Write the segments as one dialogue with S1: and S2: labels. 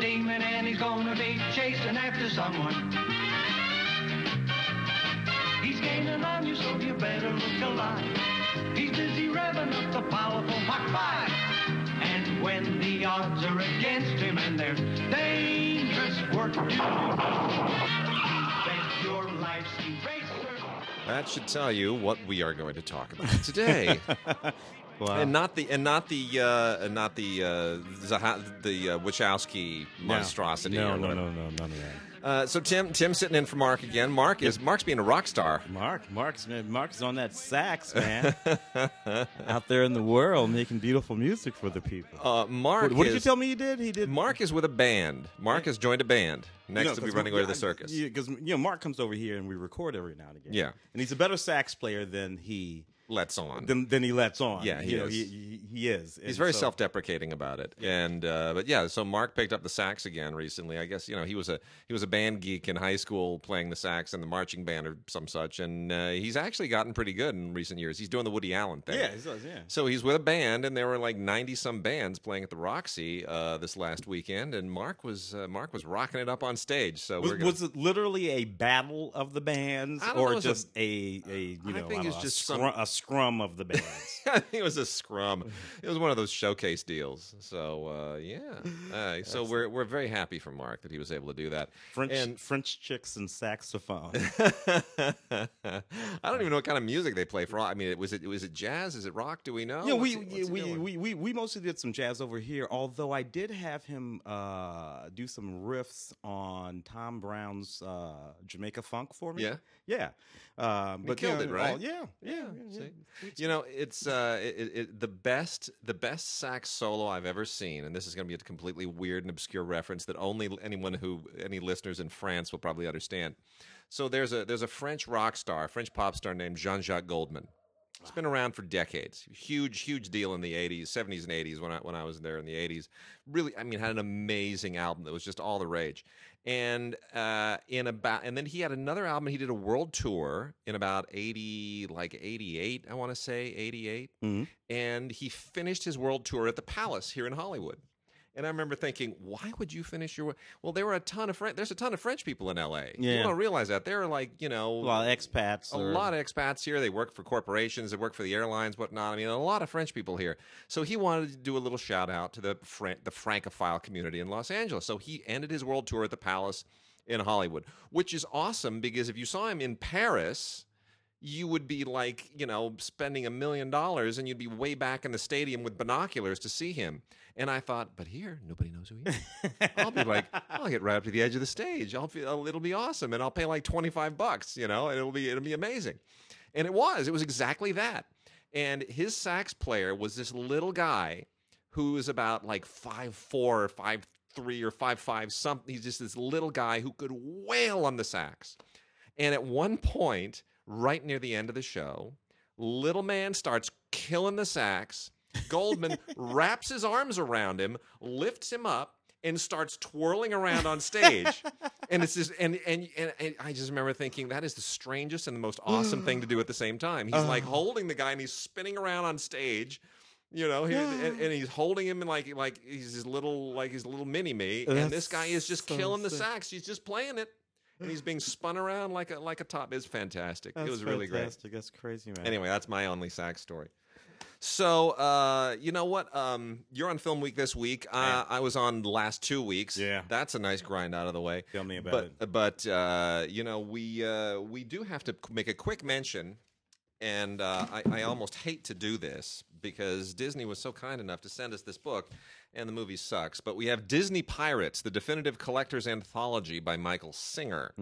S1: demon and he's gonna be chasing after someone. He's gaining on you, so you better look alive. He's busy revving up the powerful Mach 5. And when the odds are against him and there's dangerous work to do, bet your life, Speed
S2: That should tell you what we are going to talk about today.
S3: Wow.
S2: And not the and not the uh, and not the uh, Zaha, the uh, Wachowski monstrosity.
S3: No,
S2: or
S3: no, no, no, none of that.
S2: Uh, so Tim, Tim sitting in for Mark again. Mark is Mark's being a rock star.
S3: Mark, Mark's Mark's on that sax, man. Out there in the world, making beautiful music for the people.
S2: Uh, Mark,
S3: what what did you tell me he did? He did.
S2: Mark is with a band. Mark has joined a band. Next to be running away to the circus.
S3: Yeah, because you know Mark comes over here and we record every now and again.
S2: Yeah.
S3: and he's a better sax player than he
S2: Let's on.
S3: than, than he lets on.
S2: Yeah, he
S3: you
S2: is.
S3: he, he, he is.
S2: He's
S3: And
S2: very
S3: so-
S2: self-deprecating about it, and uh, but yeah. So Mark picked up the sax again recently. I guess you know he was a he was a band geek in high school, playing the sax in the marching band or some such, and uh, he's actually gotten pretty good in recent years. He's doing the Woody Allen thing.
S3: Yeah, he does. Yeah.
S2: So he's with a band, and there were like ninety some bands playing at the Roxy uh, this last weekend, and Mark was uh, Mark was rocking it up on stage. So
S3: Was,
S2: gonna,
S3: was it literally a battle of the bands,
S2: know,
S3: or
S2: was a-
S3: just a, a you know
S2: think
S3: I don't
S2: it's
S3: know,
S2: just some-
S3: a scrum of the bands?
S2: I think it was a scrum. It was one of those showcase deals. So uh, yeah, uh, so we're we're very happy for Mark that he was able to do that.
S3: French
S2: And-
S3: French chicks and saxophone.
S2: I don't even know what kind of music they play for. I mean, was it was it jazz? Is it rock? Do we know?
S3: Yeah,
S2: What's
S3: we,
S2: what's
S3: we,
S2: doing?
S3: we, we, we mostly did some jazz over here, although I did have him uh, do some riffs on Tom Browne's uh, Jamaica Funk for me.
S2: Yeah?
S3: Yeah. Um, but
S2: killed
S3: yeah,
S2: it, right?
S3: all- yeah, yeah. yeah, yeah.
S2: You know, it's uh, it, it, the best the best sax solo I've ever seen, and this is going to be a completely weird and obscure reference that only anyone who any listeners in France will probably understand. So there's a there's a French rock star, a French pop star named Jean-Jacques Goldman. It's been around for decades. Huge, huge deal in the '80s, '70s, and '80s. When I when I was there in the '80s, really, I mean, had an amazing album that was just all the rage. And uh, in about, and then he had another album. He did a world tour in about '80, like '88, I want to say '88.
S3: Mhm.
S2: And he finished his world tour at the Palace here in Hollywood. And I remember thinking, why would you finish your? Well, there were a ton of French. There's a ton of French people in L.A.
S3: Yeah.
S2: People don't realize that there are like you know
S3: A lot of expats.
S2: a
S3: or-
S2: lot of expats here. They work for corporations. They work for the airlines, whatnot. I mean, a lot of French people here. So he wanted to do a little shout out to the Fran- the Francophile community in Los Angeles. So he ended his world tour at the Palace in Hollywood, which is awesome because if you saw him in Paris. You would be like, you know, spending a million dollars and you'd be way back in the stadium with binoculars to see him. And I thought, but here, nobody knows who he is. I'll be like, I'll get right up to the edge of the stage. I'll feel, uh, it'll be awesome, and I'll pay like twenty five bucks, you know, and it'll be it'll be amazing. And it was, it was exactly that. And his sax player was this little guy who was about like five four or five three or five five something. He's just this little guy who could wail on the sax. And at one point, right near the end of the show, little man starts killing the sax. Goldman wraps his arms around him, lifts him up, and starts twirling around on stage. and it's just and, and and and I just remember thinking that is the strangest and the most awesome thing to do at the same time. He's like holding the guy and he's spinning around on stage. You know, he, and, and he's holding him in like like he's his little like his little mini me, and
S3: That's
S2: this guy is just
S3: so
S2: killing the
S3: sick.
S2: sax. He's just playing it, and he's being spun around like a like a top. It's fantastic.
S3: That's
S2: it was really great.
S3: That's crazy, man.
S2: Anyway, that's my only sax story. So, uh, you know what? Um, you're on Film Week this week. Uh, I was on the last two weeks.
S3: Yeah.
S2: that's a nice grind out of the way.
S3: Tell me about
S2: but,
S3: it.
S2: But uh, you know, we uh, we do have to make a quick mention, and uh, I, I almost hate to do this because Disney was so kind enough to send us this book, and the movie sucks. But we have Disney Pirates: The Definitive Collector's Anthology by Michael Singer.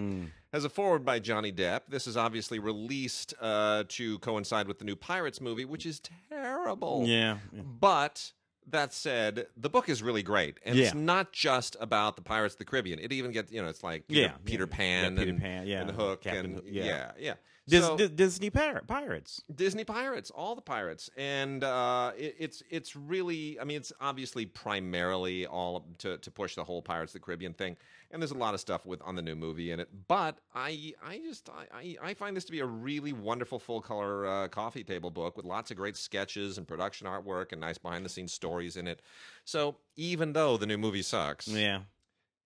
S2: Has a foreword by Johnny Depp. This is obviously released uh, to coincide with the new Pirates movie, which is terrible.
S3: Yeah. yeah.
S2: But that said, the book is really great, and it's not just about the Pirates of the Caribbean. It even gets you know it's like Peter,
S3: Yeah,
S2: Peter
S3: yeah.
S2: Pan,
S3: Yeah, Peter
S2: and,
S3: Pan, yeah.
S2: and Hook,
S3: Captain
S2: and
S3: Hook,
S2: yeah.
S3: yeah.
S2: yeah,
S3: Dis-
S2: So-
S3: Dis- Disney Pir- Pirates.
S2: Disney pirates, all the pirates, and uh, it, it's it's really, I mean, it's obviously primarily all to, to push the whole Pirates of the Caribbean thing, and there's a lot of stuff with on the new movie in it. But I I just I, I, I find this to be a really wonderful full color uh, coffee table book with lots of great sketches and production artwork and nice behind the scenes stories in it. So even though the new movie sucks,
S3: Yeah.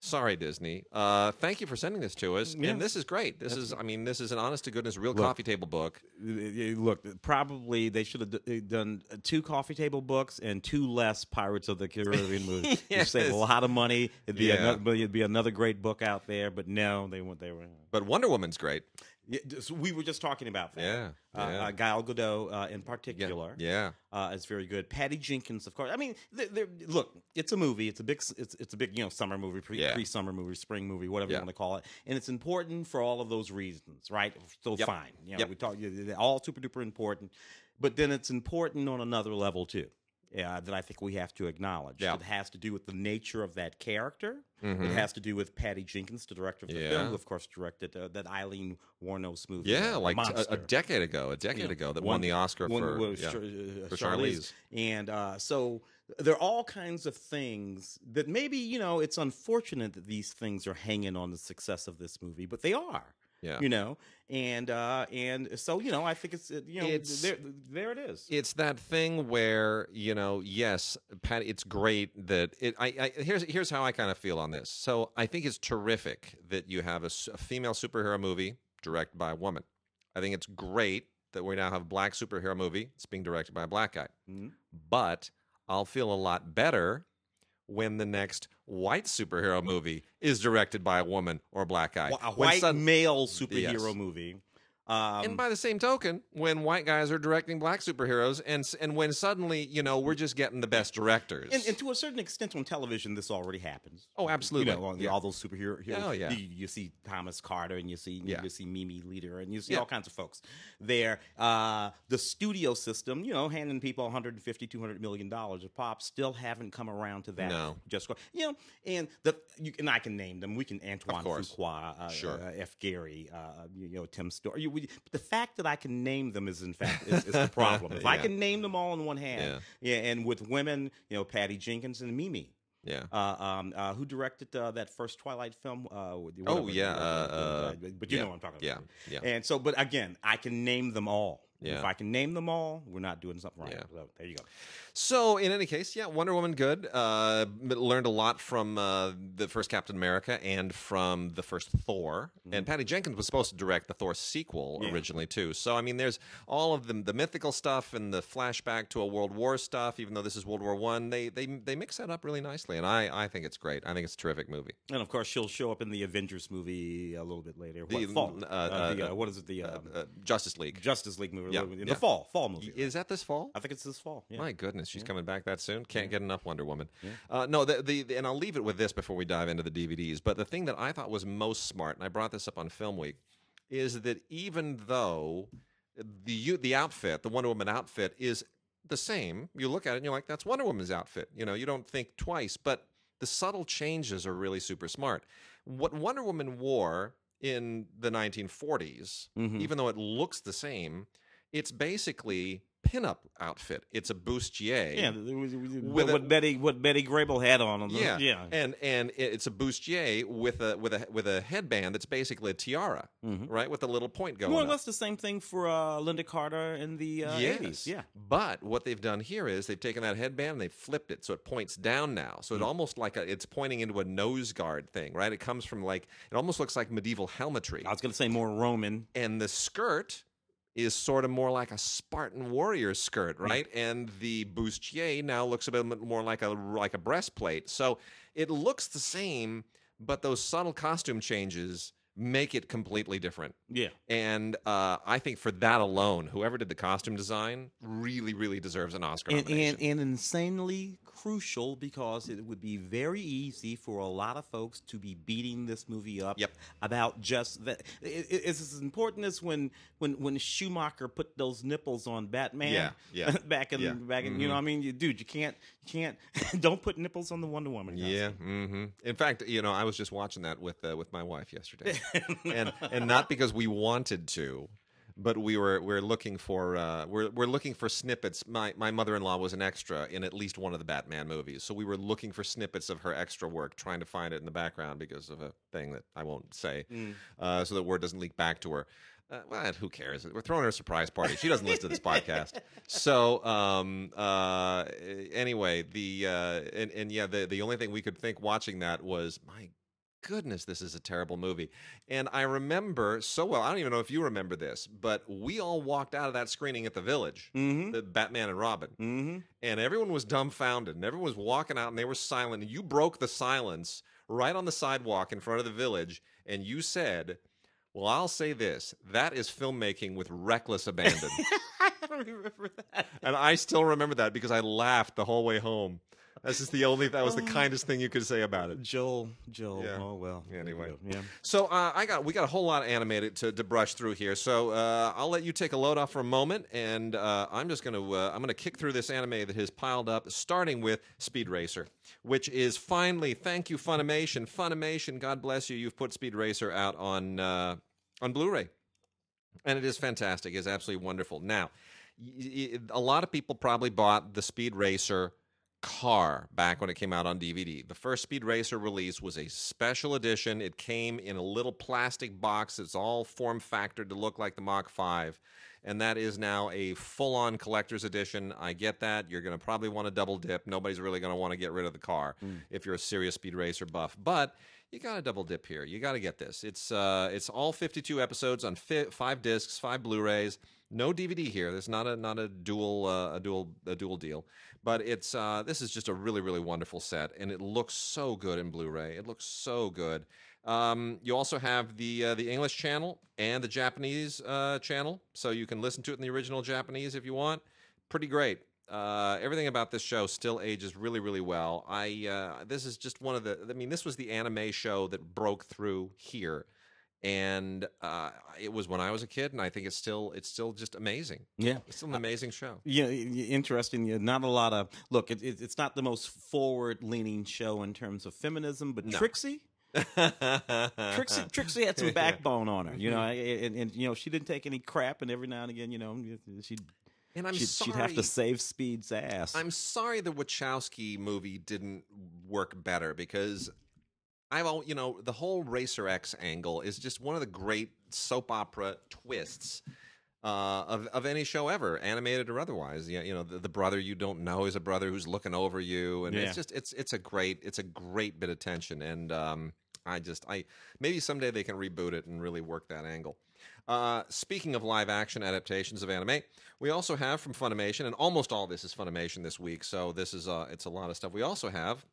S2: Sorry Disney, uh, thank you for sending this to us,
S3: Yeah.
S2: and this is great. This is I mean this is an honest to goodness real
S3: Look.
S2: coffee table book.
S3: Uh, Look, probably they should have d- done two coffee table books and two less Pirates of the Caribbean movies. You save a lot of money. It'd be
S2: Yeah.
S3: another, it'd be another great book out there. But no, they went. They were.
S2: But Wonder Woman's great.
S3: Yeah, so we were just talking about that.
S2: Yeah,
S3: Uh,
S2: yeah.
S3: uh, Gal Gadot uh, in particular.
S2: yeah.
S3: uh, is very good. Patty Jenkins, of course. I mean, they're, they're, look, it's a movie. It's a big, it's it's a big, you know, summer movie, pre
S2: yeah.
S3: summer movie, spring movie, whatever
S2: Yeah.
S3: you want to call it, and it's important for all of those reasons, right? So
S2: Yep.
S3: fine, you know,
S2: Yep.
S3: we talk, they're all super duper important, but then it's important on another level too. Yeah, that I think we have to acknowledge.
S2: Yeah.
S3: It has to do with the nature of that character.
S2: Mhm.
S3: It has to do with Patty Jenkins, the director of the
S2: Yeah.
S3: film, who of course directed uh, that Aileen Wuornos movie.
S2: Yeah,
S3: uh,
S2: like a,
S3: Monster
S2: decade ago, a decade
S3: know,
S2: ago that
S3: one-
S2: won the Oscar
S3: one
S2: for,
S3: was
S2: yeah.
S3: Char- uh,
S2: for
S3: Charlize.
S2: Charlize.
S3: And uh, so there are all kinds of things that maybe, you know, it's unfortunate that these things are hanging on the success of this movie, but they are.
S2: Yeah.
S3: You know, and uh, and so you know, I think it's you know
S2: It's-
S3: there there it is.
S2: It's that thing where you know, yes, Pat. It's great that it. I, I here's here's how I kind of feel on this. So I think it's terrific that you have a female superhero movie directed by a woman. I think it's great that we now have a black superhero movie. It's being directed by a black guy.
S3: Mhm.
S2: But I'll feel a lot better when the next white superhero movie is directed by a woman or a black guy.
S3: a white male superhero
S2: Yes.
S3: movie. Um,
S2: and by the same token, when white guys are directing black superheroes, and and when suddenly you know we're just getting the best directors.
S3: and, and to a certain extent on television, this already happens.
S2: Oh, absolutely.
S3: You know,
S2: Yeah.
S3: all those superhero heroes.
S2: Oh, yeah.
S3: You, you see Thomas Carter, and you see
S2: Yeah.
S3: you see Mimi Leder, and you see
S2: Yeah.
S3: all kinds of folks there. Uh, the studio system, you know, handing people 150, 200 million dollars of pop, still haven't come around to that.
S2: No.
S3: just you know, and the you, and I can name them. We can Antoine. Fuqua, uh,
S2: Sure.
S3: uh, F. Gary, uh, you, you know, Tim Story. We, but the fact that I can name them is in fact is, is the problem. If I can name them all in one hand, yeah, and with women, you know, Patty Jenkins and Mimi.
S2: yeah.
S3: Uh, um, uh, who directed uh, that first Twilight film? Uh,
S2: Oh, yeah,
S3: uh,
S2: uh,
S3: but you
S2: yeah,
S3: know what I'm talking about.
S2: yeah,
S3: about.
S2: yeah.
S3: And so, but again, I can name them all.
S2: Yeah.
S3: If I can name them all, we're not doing something right.
S2: Yeah.
S3: So, there you go.
S2: So, in any case, yeah, Wonder Woman, good. Uh, learned a lot from uh, the first Captain America and from the first Thor. And Patty Jenkins was supposed to direct the Thor sequel
S3: Mm-hmm. Yeah.
S2: originally too. So, I mean, there's all of the the mythical stuff and the flashback to a World War stuff. Even though this is World War One, they they they mix that up really nicely, and I I think it's great. I think it's a terrific movie.
S3: And of course, she'll show up in the Avengers movie a little bit later.
S2: The-
S3: What,
S2: uh,
S3: Uh, the,
S2: uh,
S3: uh, what is it? The um,
S2: uh, Justice League
S3: Justice League movie
S2: yeah,
S3: in
S2: yeah.
S3: the fall, fall movie.
S2: is that this fall?
S3: I think it's this fall. Yeah.
S2: My goodness, she's coming back that soon. Can't get enough Wonder Woman. Uh, no, the, the, the- and I'll leave it with this before we dive into the DVDs. But the thing that I thought was most smart, and I brought this up on Film Week, is that even though the you- the outfit, the Wonder Woman outfit, is the same, you look at it and you're like, that's Wonder Woman's outfit. You know, you don't think twice, but the subtle changes are really super smart. What Wonder Woman wore in the 1940s,
S3: Mhm.
S2: even though it looks the same, it's basically pinup outfit. It's a bustier.
S3: Yeah, what,
S2: a-
S3: what Betty what Betty Grable had on. on the-
S2: Yeah,
S3: yeah.
S2: and and it's a bustier with a with a with a headband that's basically a tiara,
S3: Mhm.
S2: right, with a little point going.
S3: More or
S2: up.
S3: less the same thing for uh, Lynda Carter in the uh,
S2: yes.
S3: 80s. Yeah.
S2: But what they've done here is they've taken that headband and they've flipped it so it points down now. So
S3: Mm.
S2: it almost like a, it's pointing into a nose guard thing, right? It comes from like it almost looks like medieval helmetry.
S3: I was going to say more Roman.
S2: and the skirt is sort of more like a Spartan warrior skirt, right? And the bustier now looks a bit more like a like a breastplate. So it looks the same, but those subtle costume changes make it completely different.
S3: Yeah.
S2: And uh, I think for that alone, whoever did the costume design really, really deserves an Oscar
S3: And,
S2: nomination.
S3: and, and insanely crucial because it would be very easy for a lot of folks to be beating this movie up
S2: Yep.
S3: about just that. It, it- it's as important as when, when when Schumacher put those nipples on Batman.
S2: Yeah, yeah,
S3: back in
S2: yeah.
S3: back in you know I mean you, dude you can't you can't don't put nipples on the Wonder Woman. costume.
S2: Yeah. hmm In fact, you know, I was just watching that with uh, with my wife yesterday, and and not because we wanted to, but we were we're looking for uh, we're we're looking for snippets. My my mother in law was an extra in at least one of the Batman movies, so we were looking for snippets of her extra work, trying to find it in the background because of a thing that I won't say, uh, so that word doesn't leak back to her. Uh, well, who cares? We're throwing her a surprise party. She doesn't listen to this podcast. So, um, uh, anyway, the uh, and, and yeah, the the only thing we could think watching that was my goodness, this is a terrible movie. And I remember so well. I don't even know if you remember this, but we all walked out of that screening at the Village,
S3: Mm-hmm.
S2: the Batman and Robin,
S3: Mm-hmm.
S2: and everyone was dumbfounded, and everyone was walking out, and they were silent. And you broke the silence right on the sidewalk in front of the Village, and you said. Well, I'll say this: that is filmmaking with reckless abandon.
S3: I don't remember that.
S2: And I still remember that because I laughed the whole way home. That's just the only that was the kindest thing you could say about it.
S3: Joel, Joel.
S2: Yeah.
S3: Oh well.
S2: Anyway.
S3: yeah.
S2: So uh, I got we got a whole lot of animated to, to brush through here. So uh, I'll let you take a load off for a moment, and uh, I'm just gonna uh, I'm gonna kick through this anime that has piled up, starting with Speed Racer, which is finally thank you Funimation, Funimation, God bless you, you've put Speed Racer out on uh, on Blu-ray, and it is fantastic. It's absolutely wonderful. Now, y- y- a lot of people probably bought the Speed Racer car back when it came out on DVD. The first Speed Racer release was a special edition. It came in a little plastic box. It's all form factored to look like the Mach 5. And that is now a full on collector's edition. I get that. You're going to probably want to double dip. Nobody's really going to want to get rid of the car if you're a serious Speed Racer buff. But you got to double dip here. You got to get this. It's uh, it's all 52 episodes on fi- five discs, five Blu-rays. No DVD here. There's not a not a dual uh, a dual a dual deal, but it's uh, this is just a really really wonderful set, and it looks so good in Blu-ray. It looks so good. Um, you also have the uh, the English channel and the Japanese uh, channel, so you can listen to it in the original Japanese if you want. Pretty great. Uh, everything about this show still ages really, really well. I uh, this is just one of the. I mean, this was the anime show that broke through here, and uh, it was when I was a kid, and I think it's still it's still just amazing.
S3: Yeah.
S2: It's still an amazing show.
S3: Yeah, y- y- interesting. Yeah, not a lot of look. It, it, it's not the most forward-leaning show in terms of feminism, but
S2: No.
S3: Trixie, Trixie, Trixie had some backbone on her. You know, and, and you know she didn't take any crap, and every now and again, you know, she'd
S2: and I'm
S3: she'd,
S2: sorry.
S3: she'd have to save Speed's ass.
S2: I'm sorry the Wachowski movie didn't work better because I've all you know the whole Racer X angle is just one of the great soap opera twists uh, of of any show ever, animated or otherwise. Yeah, you know the, the brother you don't know is a brother who's looking over you, and
S3: Yeah.
S2: it's just it's it's a great it's a great bit of tension, and um, I just I maybe someday they can reboot it and really work that angle. Uh, speaking of live action adaptations of anime, we also have from Funimation, and almost all this is Funimation this week, so this is uh, it's a lot of stuff. We also have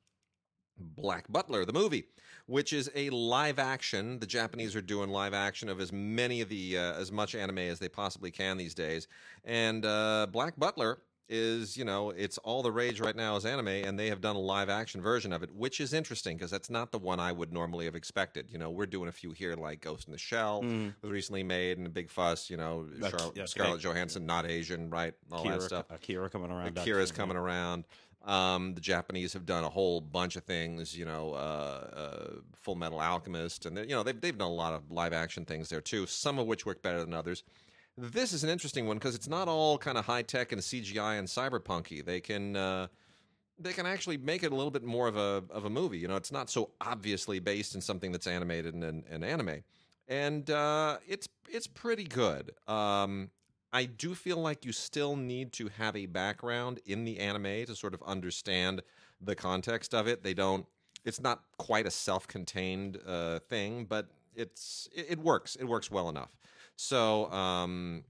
S2: Black Butler, the movie, which is a live action. The Japanese are doing live action of as many of the uh, as much anime as they possibly can these days, and uh, Black Butler is you know it's all the rage right now as anime and they have done a live action version of it which is interesting because that's not the one i would normally have expected you know we're doing a few here like ghost in the shell was recently made and a big fuss you know Char-
S3: yeah,
S2: scarlett johansson not asian right all that stuff
S3: Akira coming around.
S2: Akira's coming around. Um, the Japanese have done a whole bunch of things, you know, uh, uh, Full Metal Alchemist, and you know they've they've done a lot of live action things there too. Some of which work better than others. This is an interesting one because it's not all kind of high tech and CGI and cyberpunky. They can uh, they can actually make it a little bit more of a of a movie. You know, it's not so obviously based in something that's animated and and, and anime, and uh, it's it's pretty good. Um, I do feel like you still need to have a background in the anime to sort of understand the context of it. They don't. It's not quite a self-contained uh, thing, but it's it, it works. It works well enough. So um,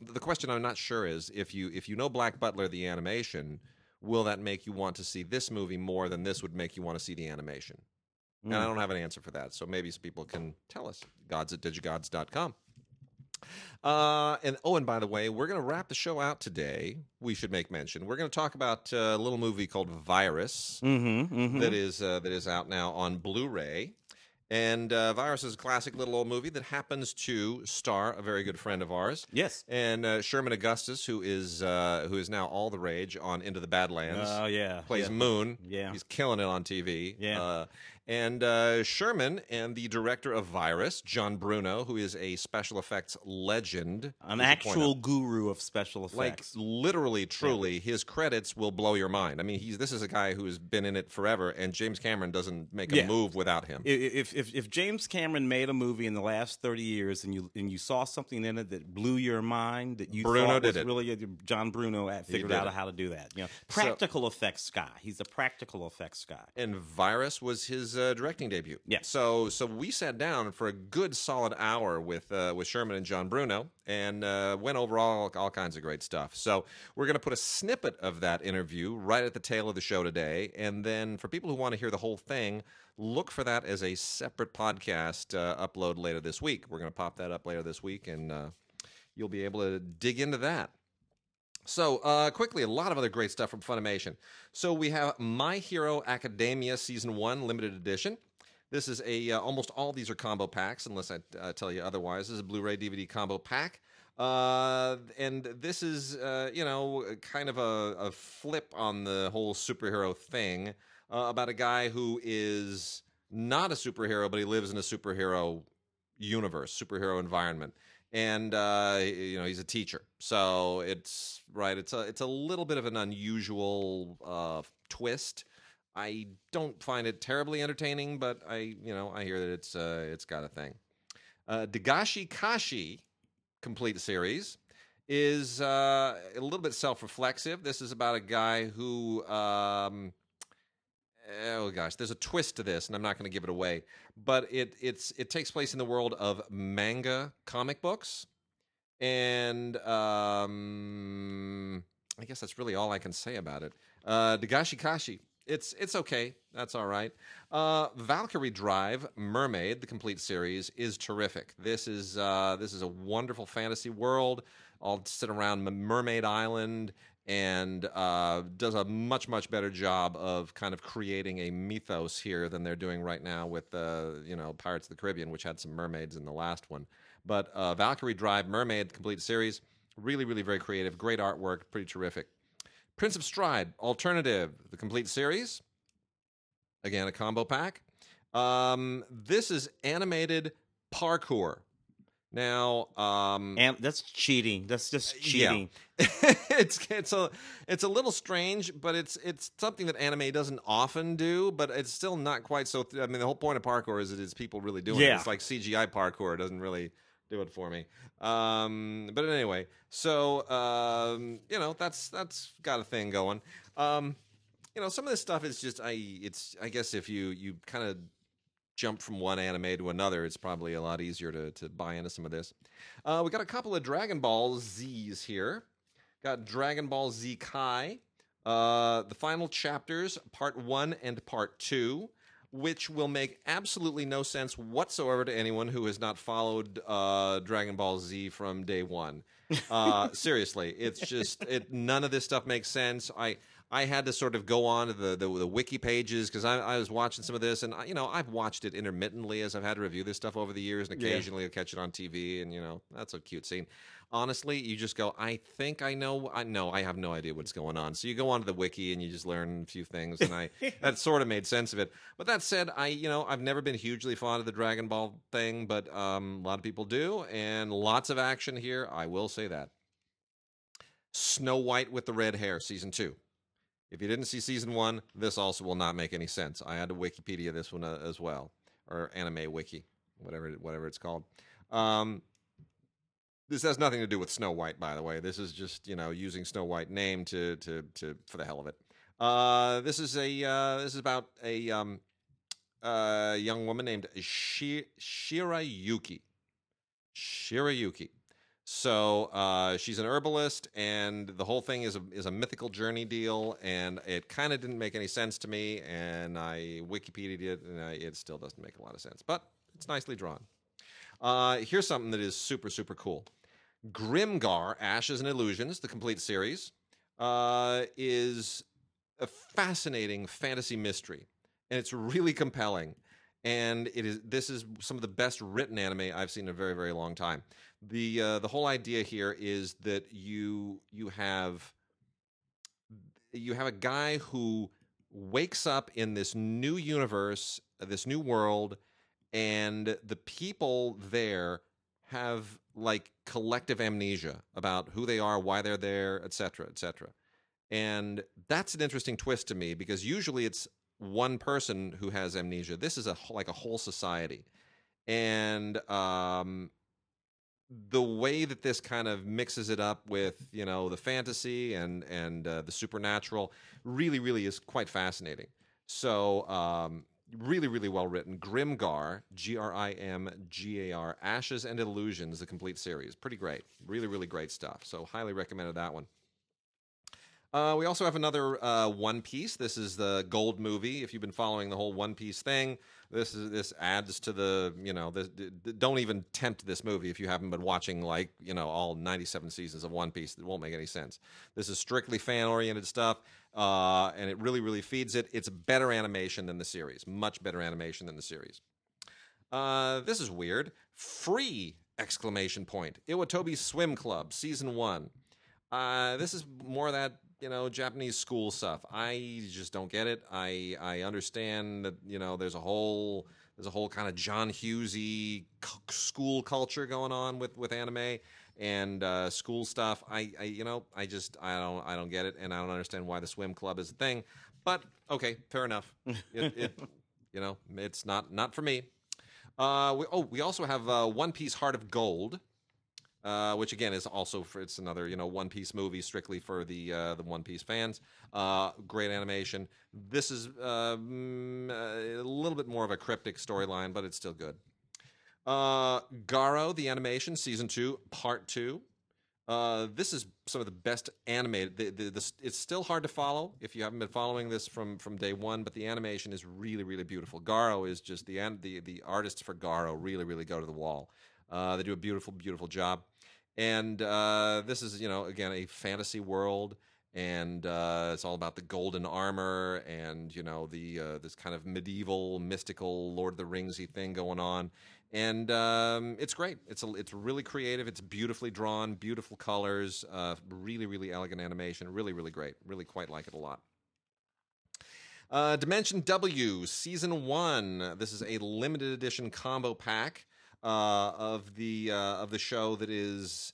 S2: the question I'm not sure is if you if you know Black Butler the animation, will that make you want to see this movie more than this would make you want to see the animation? And I don't have an answer for that. So maybe some people can tell us. Gods at digigods.com. Uh, and oh, and by the way, we're going to wrap the show out today. We should make mention. We're going to talk about uh, a little movie called Virus
S3: Mm-hmm, mm-hmm.
S2: that is uh, that is out now on Blu-ray. And uh, Virus is a classic little old movie that happens to star a very good friend of ours.
S3: yes.
S2: And uh, Sherman Augustus, who is uh, who is now all the rage on Into the Badlands
S3: Oh yeah.
S2: plays
S3: yeah.
S2: Moon.
S3: Yeah.
S2: he's killing it on TV.
S3: Yeah.
S2: And uh, Sherman and the director of Virus, John Bruno, who is a special effects legend,
S3: An
S2: we should point
S3: actual guru of special effects.
S2: like literally, truly, his credits will blow your mind. I mean, he's this is a guy who's been in it forever, and James Cameron doesn't make a
S3: Yeah.
S2: move without him.
S3: If, if if James Cameron made a movie in the last thirty years and you and you saw something in it that blew your mind that you
S2: Bruno
S3: thought was
S2: did it.
S3: really John Bruno figured out
S2: it.
S3: how to do that. You know,
S2: So-
S3: practical effects guy. He's a practical effects guy.
S2: and Virus was his uh, directing debut.
S3: Yeah.
S2: So so we sat down for a good solid hour with uh, with Sherman and John Bruno and uh, went over all all kinds of great stuff. So we're going to put a snippet of that interview right at the tail of the show today, and then for people who want to hear the whole thing. Look for that as a separate podcast uh, upload later this week. We're going to pop that up later this week, and uh, you'll be able to dig into that. So, uh, quickly, a lot of other great stuff from Funimation. So we have My Hero Academia Season One Limited Edition. This is a uh, almost all these are combo packs, unless I uh, tell you otherwise. This is a Blu-ray DVD combo pack, uh, and this is uh, you know kind of a, a flip on the whole superhero thing uh, about a guy who is not a superhero, but he lives in a superhero universe, superhero environment and uh, you know he's a teacher, so it's right. It's a it's a little bit of an unusual uh, twist. I don't find it terribly entertaining, but I you know I hear that it's uh, it's got a thing. Uh, Dagashi Kashi complete series is uh, a little bit self-reflexive. This is about a guy who um, oh gosh, there's a twist to this, and I'm not going to give it away. But it it's it takes place in the world of manga comic books, and um, I guess that's really all I can say about it. Uh, Dagashi Kashi. It's it's okay. That's all right. Uh, Valkyrie Drive Mermaid, the complete series, is terrific. This is uh, this is a wonderful fantasy world. I'll sit around Mermaid Island and uh, does a much much better job of kind of creating a mythos here than they're doing right now with uh, you know Pirates of the Caribbean, which had some mermaids in the last one. But uh, Valkyrie Drive Mermaid complete series, really really very creative, great artwork, pretty terrific. Prince of Stride Alternative, the complete series, again a combo pack. Um, this is animated parkour. Now, um,
S3: And that's cheating. That's just
S2: yeah.
S3: cheating.
S2: it's it's a it's a little strange, but it's it's something that anime doesn't often do. But it's still not quite so. I mean, the whole point of parkour is it is people really doing it. It's like CGI parkour it doesn't really do it for me. Um, but anyway, so um, you know that's that's got a thing going. Um, you know, some of this stuff is just I. It's I guess if you you kind of jump from one anime to another, it's probably a lot easier to to buy into some of this. Uh, we got a couple of Dragon Ball Z's here. Got Dragon Ball Z Kai, uh, the final chapters, part one and part two, which will make absolutely no sense whatsoever to anyone who has not followed uh, Dragon Ball Z from day one. Uh, seriously, it's just it. None of this stuff makes sense. I I had to sort of go on to the the, the wiki pages because I, I was watching some of this, and I, you know I've watched it intermittently as I've had to review this stuff over the years, and
S3: Yeah.
S2: occasionally I'll catch it on TV, and you know that's a cute scene. Honestly, you just go, I think I know. I know I have no idea what's going on. So you go onto the wiki and you just learn a few things, and I that sort of made sense of it. But that said, I you know I've never been hugely fond of the Dragon Ball thing, but um, a lot of people do, and lots of action here. I will say that. Snow White with the red hair, season two. If you didn't see season one, this also will not make any sense. I had to Wikipedia this one uh, as well, or Anime Wiki, whatever whatever it's called. Um, this has nothing to do with Snow White, by the way. This is just you know using Snow White name to to to for the hell of it. Uh, this is a uh, this is about a um, uh, young woman named Shi- Shirayuki. Shirayuki. So uh, she's an herbalist, and the whole thing is a is a mythical journey deal, and it kind of didn't make any sense to me. And I Wikipedia'd it, and I, it still doesn't make a lot of sense, but it's nicely drawn. Uh, here's something that is super super cool. Grimgar: Ashes and Illusions, the complete series, uh, is a fascinating fantasy mystery, and it's really compelling. And it is this is some of the best written anime I've seen in a very very long time. The uh, the whole idea here is that you you have you have a guy who wakes up in this new universe this new world, and the people there have like collective amnesia about who they are, why they're there, etc., etc. And that's an interesting twist to me because usually it's one person who has amnesia. This is a like a whole society, and um, the way that this kind of mixes it up with you know the fantasy and and uh, the supernatural really really is quite fascinating. So um, really really well written. Grimgar, G R I M G A R, Ashes and Illusions, the complete series, pretty great. Really really great stuff. So highly recommended that one. Uh, we also have another uh, One Piece. This is the Gold movie. If you've been following the whole One Piece thing, this is this adds to the you know don't even tempt this movie if you haven't been watching like you know all 97 seasons of One Piece. It won't make any sense. This is strictly fan oriented stuff, uh, and it really really feeds it. It's better animation than the series, much better animation than the series. Uh, this is weird. Free exclamation point. Iwatobi Swim Club season one. Uh, this is more that you know Japanese school stuff. I just don't get it. I I understand that you know there's a whole there's a whole kind of John Hughesy school culture going on with with anime and uh, school stuff. I, I you know I just I don't I don't get it, and I don't understand why the swim club is a thing. But okay, fair enough. It, it you know it's not not for me. Uh, we, oh, we also have uh, One Piece Heart of Gold uh, which again is also for it's another you know One Piece movie strictly for the uh, the One Piece fans. Uh, great animation. This is um, a little bit more of a cryptic storyline, but it's still good. Uh, Garo the animation season two part two. Uh, this is some of the best animated. The, the, the, it's still hard to follow if you haven't been following this from from day one, but the animation is really really beautiful. Garo is just the the the artists for Garo really really go to the wall. Uh, they do a beautiful beautiful job, and uh, this is you know again a fantasy world, and uh, it's all about the golden armor and you know the uh, this kind of medieval mystical Lord of the Ringsy thing going on, and um, it's great. It's a, it's really creative. It's beautifully drawn, beautiful colors, uh, really really elegant animation. Really really great. Really quite like it a lot. Uh, Dimension W Season One. This is a limited edition combo pack uh, of the uh, of the show that is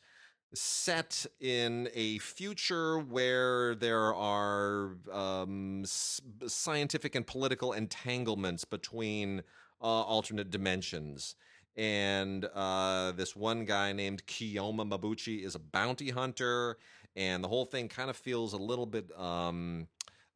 S2: set in a future where there are um, s- scientific and political entanglements between uh, alternate dimensions. And uh, this one guy named Kyoma Mabuchi is a bounty hunter, and the whole thing kind of feels a little bit um,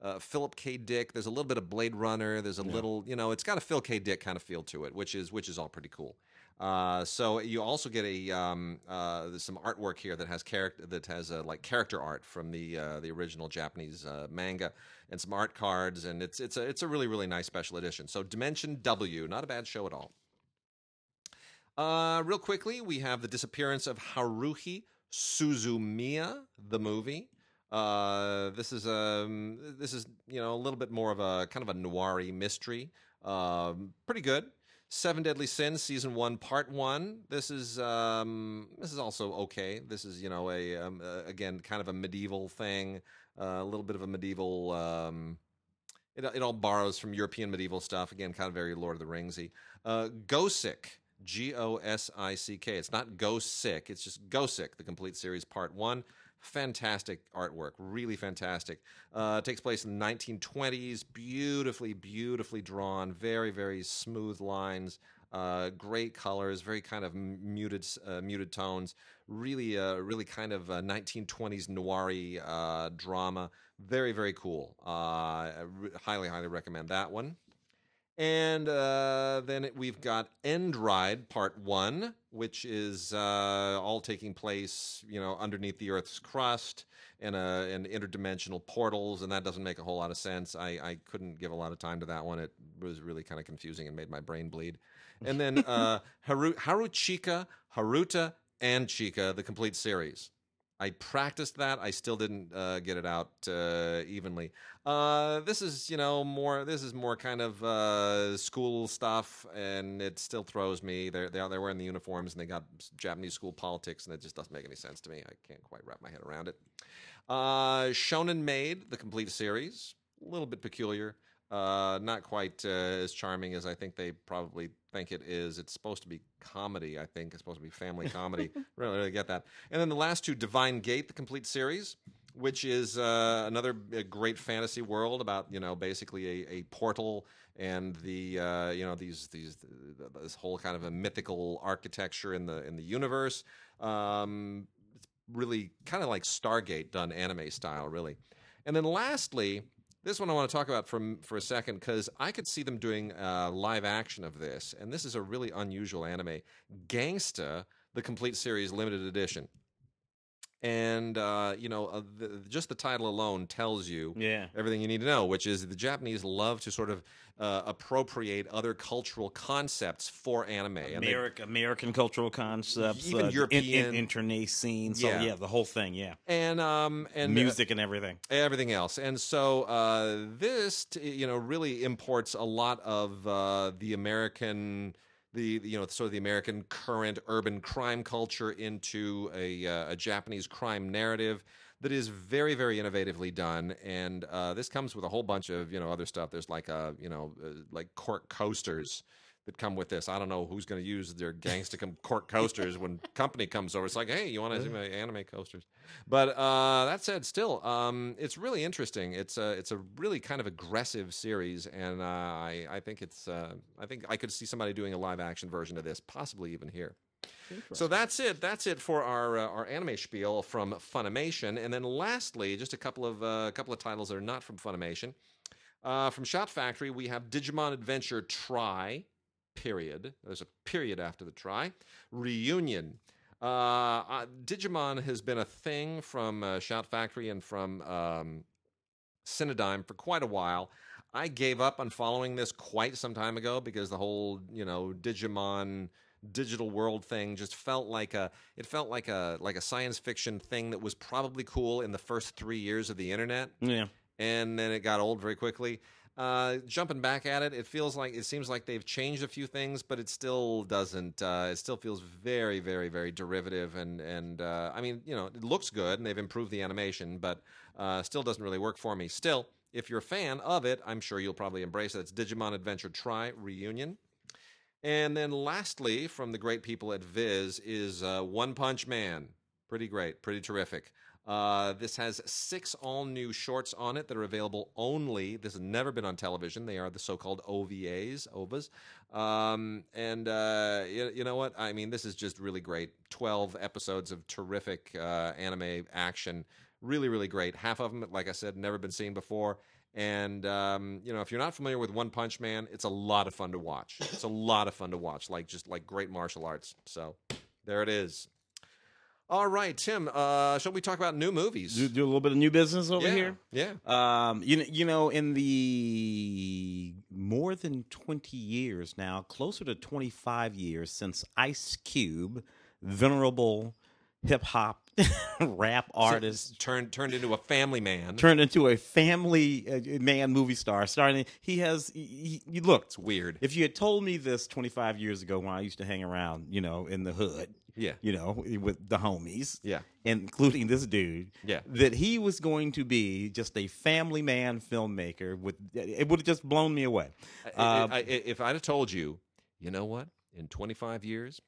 S2: uh, Philip K. Dick. There's a little bit of Blade Runner. There's a little, you know, it's got a Phil K. Dick kind of feel to it, which is which is all pretty cool. Uh, so you also get a um, uh, some artwork here that has character that has uh, like character art from the uh, the original Japanese uh, manga and some art cards, and it's it's a it's a really really nice special edition. So Dimension W, not a bad show at all. Real quickly, we have the disappearance of Haruhi Suzumiya, the movie. This is um, this is you know a little bit more of a kind of a noir mystery. Um, pretty good. Seven Deadly Sins, season one, part one. This is um, this is also okay. This is you know a um, uh, again kind of a medieval thing, uh, a little bit of a medieval. Um, it, it all borrows from European medieval stuff. Again, kind of very Lord of the Ringsy. Uh, Gosick, G O S I C K. It's not Go Sick. It's just Gosick, the complete series, part one. Fantastic artwork, really fantastic. Uh, takes place in the 1920s. Beautifully, beautifully drawn. Very, very smooth lines. Uh, great colors. Very kind of muted, uh, muted tones. Really, uh, really kind of uh, 1920s noir uh, drama. Very, very cool. Uh, I re- highly, highly recommend that one. And uh, then it, we've got Endride Part One, which is uh, all taking place, you know, underneath the Earth's crust and uh, and interdimensional portals, and that doesn't make a whole lot of sense. I, I couldn't give a lot of time to that one. It was really kind of confusing and made my brain bleed. And then uh, Haru, Haruchika, Haruta, and Chika, the complete series. I practiced that. I still didn't uh, get it out uh, evenly. Uh, this is, you know, more. This is more kind of uh, school stuff, and it still throws me. They're they're they're wearing the uniforms, and they got Japanese school politics, and it just doesn't make any sense to me. I can't quite wrap my head around it. Uh, Shonen Maid, the complete series, a little bit peculiar. Uh, not quite uh, as charming as I think they probably think it is. It's supposed to be comedy. I think it's supposed to be family comedy. really, really get that. And then the last two, Divine Gate, the complete series, which is uh, another uh, great fantasy world about you know basically a, a portal and the uh, you know these these this whole kind of a mythical architecture in the in the universe. Um, really kind of like Stargate done anime style, really. And then lastly, this one I want to talk about from for a second because I could see them doing uh, live action of this, and this is a really unusual anime, Gangsta, the complete series limited edition. And uh, you know, uh, the, just the title alone tells you
S3: Yeah.
S2: everything you need to know, which is the Japanese love to sort of uh, appropriate other cultural concepts for anime. They-
S3: American cultural concepts,
S2: Even
S3: uh,
S2: European-
S3: in, in, internecine. So
S2: Yeah.
S3: yeah. the whole thing. Yeah,
S2: and um and uh,
S3: music and everything.
S2: everything else. And so uh, this, t- you know, really imports a lot of uh, the American, the you know, sort of the American current urban crime culture into a, uh, a Japanese crime narrative that is very, very innovatively done. And uh, this comes with a whole bunch of you know other stuff. There's like a you know uh, like cork coasters. That come with this. I don't know who's going to use their gangsta cork coasters when company comes over. It's like, hey, you want to see my anime coasters? But uh, that said, still, um, it's really interesting. It's a it's a really kind of aggressive series, and uh, I I think it's uh, I think I could see somebody doing a live action version of this, possibly even here. So that's it. That's it for our uh, our anime spiel from Funimation, and then lastly, just a couple of uh, couple of titles that are not from Funimation. Uh, from Shout Factory, we have Digimon Adventure Tri. Period. There's a period after the try. Reunion. Uh, uh, Digimon has been a thing from uh, Shout Factory and from um, Cinedigm for quite a while. I gave up on following this quite some time ago because the whole, you know, Digimon digital world thing just felt like a it felt like a like a science fiction thing that was probably cool in the first 3 years of the internet
S3: Yeah,
S2: and then it got old very quickly. Uh, jumping back at it, it feels like it seems like they've changed a few things, but it still doesn't. Uh, it still feels very, very, very derivative, and and uh, I mean, you know, it looks good, and they've improved the animation, but uh, still doesn't really work for me. Still, if you're a fan of it, I'm sure you'll probably embrace it. It's Digimon Adventure Tri Reunion. And then lastly, from the great people at Viz, is uh, One Punch Man. Pretty great, pretty terrific. Uh, this has six all new shorts on it that are available only. This has never been on television. They are the so called OVAs, OVAs. Um, and uh, you, you know what? I mean, this is just really great. 12 episodes of terrific uh, anime action. Really, really great. Half of them, like I said, never been seen before. And um, you know, if you're not familiar with One Punch Man, it's a lot of fun to watch. It's a lot of fun to watch, like just like great martial arts. So there it is. All right, Tim. Uh, shall we talk about new movies?
S3: do, do a little bit of new business over
S2: yeah,
S3: here.
S2: Yeah.
S3: Um, you know, you know, in the more than twenty years now, closer to twenty five years since Ice Cube, venerable hip hop rap artist,
S2: turned turned into a family man.
S3: turned into a family uh, man movie star. Starting, he has. He, he look.
S2: it's weird.
S3: If you had told me this 25 years ago when I used to hang around, you know, in the hood,
S2: Yeah.
S3: you know, with the homies,
S2: Yeah.
S3: including this dude,
S2: Yeah.
S3: that he was going to be just a family man filmmaker, with it would have just blown me away.
S2: I-
S3: Uh,
S2: I- I- if I'd have told you, you know what? In 25 years,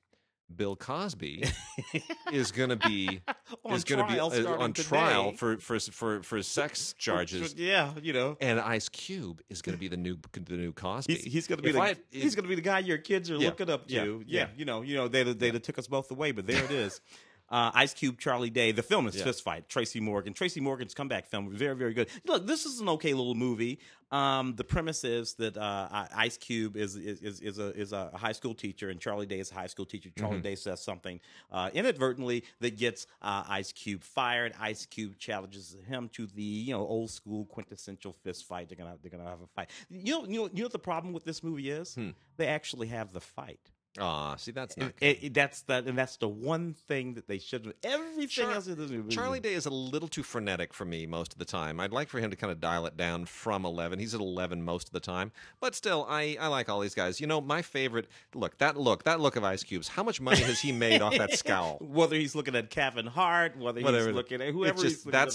S2: Bill Cosby is going to be
S3: On
S2: is going to be
S3: trial
S2: uh, on trial for for for for sex charges.
S3: yeah, you know.
S2: And Ice Cube is going to be the new the new Cosby.
S3: He's, he's gonna be
S2: If
S3: the
S2: I-
S3: he's gonna be the guy your kids are
S2: Yeah.
S3: looking up to.
S2: Yeah.
S3: Yeah,
S2: Yeah.
S3: you know, you know they they took us both away, but there it is. Uh, Ice Cube, Charlie Day. The film is
S2: Yeah.
S3: Fist Fight. Tracy Morgan. Tracy Morgan's comeback film, very very good. Look, this is an okay little movie. Um, the premise is that uh, Ice Cube is is, is a is a high school teacher, and Charlie Day is a high school teacher. Charlie
S2: Mm-hmm.
S3: Day says something uh, inadvertently that gets uh, Ice Cube fired. Ice Cube challenges him to the you know old school quintessential fist fight. They're gonna they're gonna have a fight. You know you know, you know what the problem with this movie is?
S2: Hmm.
S3: They actually have the fight.
S2: Ah, see that's not.
S3: It- it- it- that's that, and that's the one thing that they should. Everything
S2: Char-
S3: else in this movie.
S2: Charlie Day is a little too frenetic for me most of the time. I'd like for him to kind of dial it down from 11. He's at 11 most of the time. But still, I, I like all these guys. You know, my favorite look, that look, that look of Ice Cube's. How much money has he made off that scowl?
S3: Whether he's looking at Kevin Hart, whether he's looking at whoever
S2: just that
S3: at.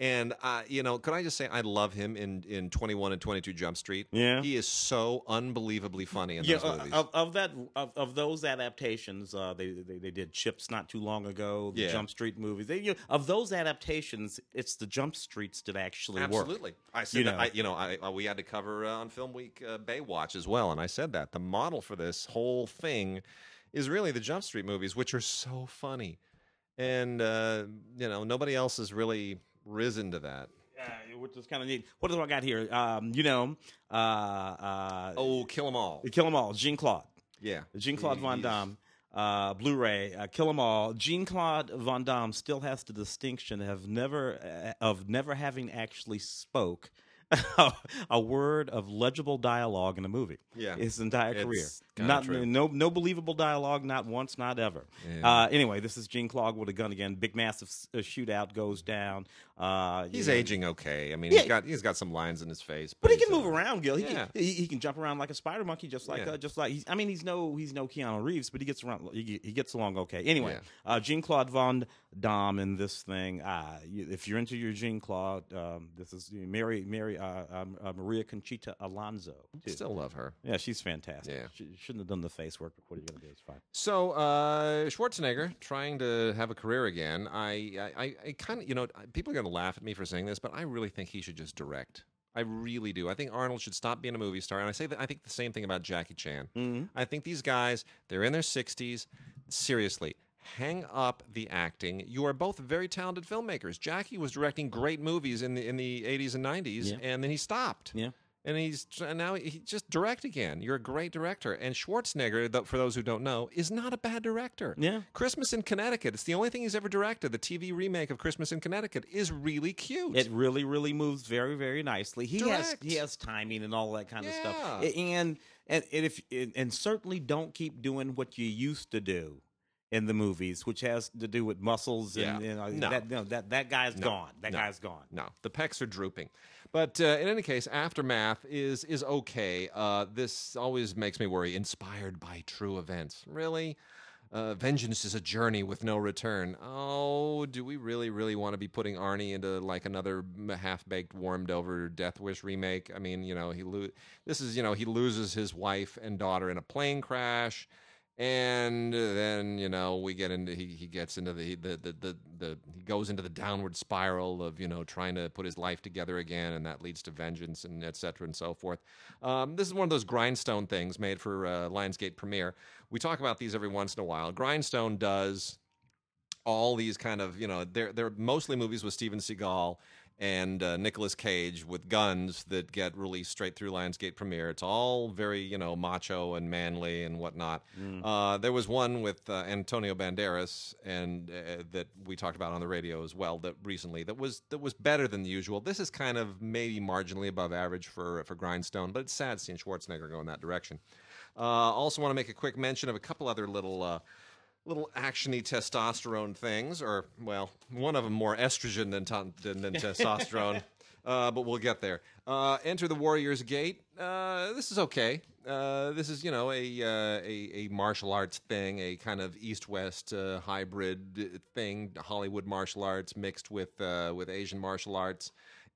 S2: Scowl And uh, you know, could I just say I love him in in Twenty One and Twenty Two Jump Street.
S3: Yeah.
S2: he is so unbelievably funny in
S3: Yeah,
S2: those
S3: uh,
S2: movies.
S3: of, of that of, of those adaptations, uh, they, they they did Chips not too long ago. The
S2: Yeah.
S3: Jump Street movies. They, you know, of those adaptations, it's the Jump Streets that actually work.
S2: Absolutely, I said
S3: You
S2: that.
S3: know.
S2: I, you know, I, uh, we had to cover uh, on Film Week uh, Baywatch as well, and I said that the model for this whole thing is really the Jump Street movies, which are so funny, and uh, you know, nobody else is really risen to that.
S3: Which is kind of neat. What do I got here? Um, you know, uh, uh,
S2: Oh, kill 'em all!
S3: Kill 'Em All, Jean Claude.
S2: Yeah,
S3: Jean Claude Van Damme, uh, Blu-ray, uh, Kill 'Em All. Jean Claude Van Damme still has the distinction of never uh, of never having actually spoke a word of legible dialogue in a movie.
S2: Yeah.
S3: his entire
S2: It's
S3: career. Not
S2: true.
S3: no no believable dialogue, not once, not ever.
S2: Yeah.
S3: Uh, anyway, this is Jean Claude with a gun again. Big massive uh, shootout goes down. Uh,
S2: He's
S3: know,
S2: aging okay. I mean,
S3: Yeah.
S2: he's got he's got some lines in his face,
S3: But he
S2: he's,
S3: can move around, Gil. He,
S2: yeah.
S3: can, he, he can jump around like a spider monkey, just like
S2: Yeah.
S3: uh, just like he's. I mean, he's no he's no Keanu Reeves, but he gets around. He, he gets along okay. Anyway,
S2: Yeah.
S3: uh, Jean Claude Van Damme in this thing. Uh, you, if you're into your Jean Claude, um, this is Mary Mary uh, um, uh, Maria Conchita Alonso. too.
S2: Still love her.
S3: yeah, she's fantastic.
S2: Yeah.
S3: She shouldn't have done the face work, but what are you gonna do? It's fine.
S2: So uh, Schwarzenegger trying to have a career again. I I, I kind of you know people are going to laugh at me for saying this, but I really think he should just direct. I really do. I think Arnold should stop being a movie star, and I say that I think the same thing about Jackie Chan.
S3: Mm-hmm.
S2: I think these guys they're in their sixties. Seriously. Hang up the acting. You are both very talented filmmakers. Jackie was directing great movies in the in the 80s and 90s,
S3: Yeah.
S2: and then he stopped
S3: Yeah.
S2: And he's and now he just direct again. You're a great director. And Schwarzenegger, for those who don't know, is not a bad director.
S3: Yeah.
S2: Christmas in Connecticut. It's the only thing he's ever directed. The TV remake of Christmas in Connecticut is really cute.
S3: It really, really moves very, very nicely. He has he has timing and all that kind of stuff.
S2: Yeah.
S3: And and if and- and certainly don't keep doing what you used to do in the movies, which has to do with muscles and
S2: Yeah.
S3: you know,
S2: No.
S3: that no, that that guy's
S2: No.
S3: gone. That
S2: No.
S3: guy's gone.
S2: No, the pecs are drooping. But uh, in any case, Aftermath is is okay. Uh, this always makes me worry. Inspired by true events, really. Uh, vengeance is a journey with no return. Oh, do we really, really want to be putting Arnie into like another half-baked, warmed-over Death Wish remake? I mean, you know, he lo- this is you know he loses his wife and daughter in a plane crash and then you know we get into he, he gets into the the, the the the he goes into the downward spiral of you know trying to put his life together again and that leads to vengeance and et cetera and so forth. Um, this is one of those grindstone things made for uh, lionsgate premiere we talk about these every once in a while. Grindstone does all these kind of you know they're they're mostly movies with Steven Seagal and uh, Nicolas Cage with guns that get released straight through Lionsgate Premiere. It's all very you know macho and manly and whatnot. Uh, there was one with uh, Antonio Banderas and uh, that we talked about on the radio as well that recently that was that was better than the usual. This is kind of maybe marginally above average for for Grindstone, but it's sad seeing Schwarzenegger go in that direction. Uh, also want to make a quick mention of a couple other little. Little actiony testosterone things, or well, one of them more estrogen than than, than testosterone. Uh, but we'll get there. Uh, Enter the Warrior's Gate. Uh, this is okay. Uh, this is you know a, uh, a a martial arts thing, a kind of east-west uh, hybrid thing, Hollywood martial arts mixed with uh, with Asian martial arts,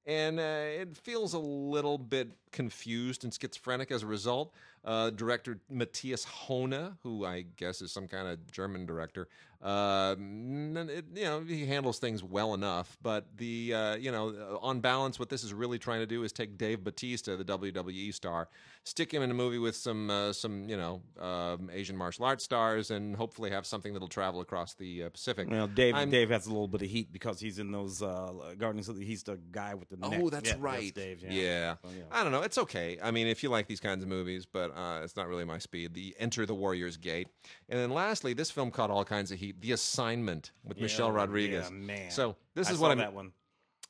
S2: and uh, it feels a little bit confused and schizophrenic as a result. Uh, director Matthias Hoene, who I guess is some kind of German director, uh, it- you know he handles things well enough. But the uh, you know on balance, what this is really trying to do is take Dave Batista, the WWE star, stick him in a movie with some uh, some you know um, Asian martial arts stars, and hopefully have something that'll travel across the uh, Pacific.
S3: Well, Dave
S2: I'm-
S3: Dave has a little bit of heat because he's in those uh, Guardians of the. He's the guy with the. neck.
S2: Oh, that's
S3: Yeah,
S2: right.
S3: Dave. Yeah.
S2: Yeah.
S3: So, yeah.
S2: I don't know. It's okay. I mean, if you like these kinds of movies, but uh, it's not really my speed. The Enter the Warrior's Gate, and then lastly, this film caught all kinds of heat. The Assignment with Michelle Rodriguez.
S3: yeah, man.
S2: So this
S3: I
S2: is what
S3: that one.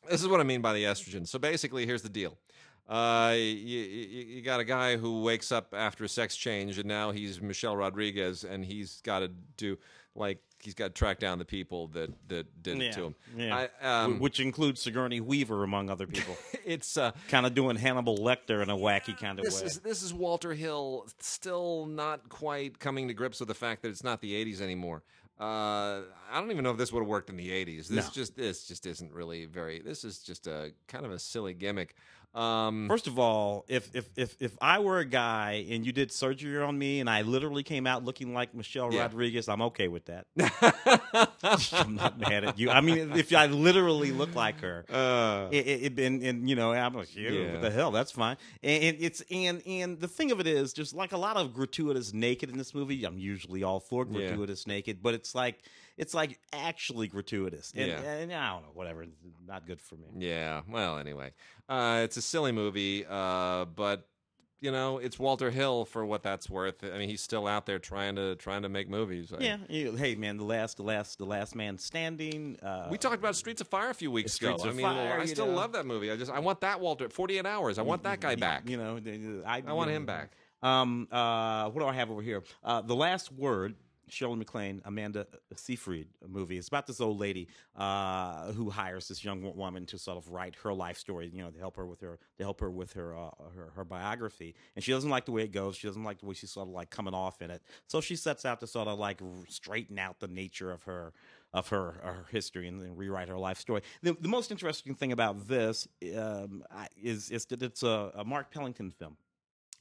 S2: This is what I mean by the estrogen. So basically, here's the deal. Uh, you, you, you got a guy who wakes up after a sex change, and now he's Michelle Rodriguez, and he's got to do like he's got to track down the people that that did it to him.
S3: yeah.
S2: I, um,
S3: Which includes Sigourney Weaver, among other people.
S2: it's uh,
S3: kind of doing Hannibal Lecter in a wacky kind of
S2: this
S3: way.
S2: is this is Walter Hill still not quite coming to grips with the fact that it's not the 80s anymore. Uh, I don't even know if this would have worked in the '80s. This
S3: No.
S2: just this just isn't really very. This is just a kind of a silly gimmick. Um,
S3: First of all, if if if if I were a guy and you did surgery on me and I literally came out looking like Michelle
S2: Yeah.
S3: Rodriguez, I'm okay with that. I'm not mad at you. I mean, if I literally look like her,
S2: uh,
S3: it, it, and, and you know, I'm like, yeah,
S2: Yeah.
S3: what the hell? That's fine. And, and it's and and the thing of it is, just like a lot of gratuitous naked in this movie, I'm usually all for
S2: Yeah.
S3: gratuitous naked, but it's like it's like actually gratuitous, and,
S2: Yeah.
S3: and I don't know, whatever. Not good for me.
S2: yeah. Well, anyway, uh, it's a silly movie, uh, but you know, it's Walter Hill for what that's worth. I mean, he's still out there trying to trying to make movies. I-
S3: Yeah, hey man, the last, the last, the last man standing. Uh,
S2: We talked about Streets of Fire a few weeks ago. I mean,
S3: Fire,
S2: I still
S3: know.
S2: love that movie. I just I want that Walter. Forty Eight Hours. I want that guy back.
S3: You know, I,
S2: I want
S3: you
S2: him back.
S3: Um, uh, what do I have over here? Uh, the last word. Shirley MacLaine, Amanda Seyfried movie. It's about this old lady uh, who hires this young woman to sort of write her life story, you know, to help her with her to help her with her uh, her, her biography. And she doesn't like the way it goes. She doesn't like the way she's sort of like coming off in it. So she sets out to sort of like straighten out the nature of her of her, her history and, then rewrite her life story. The, the most interesting thing about this um, is is that it's a, a Mark Pellington film.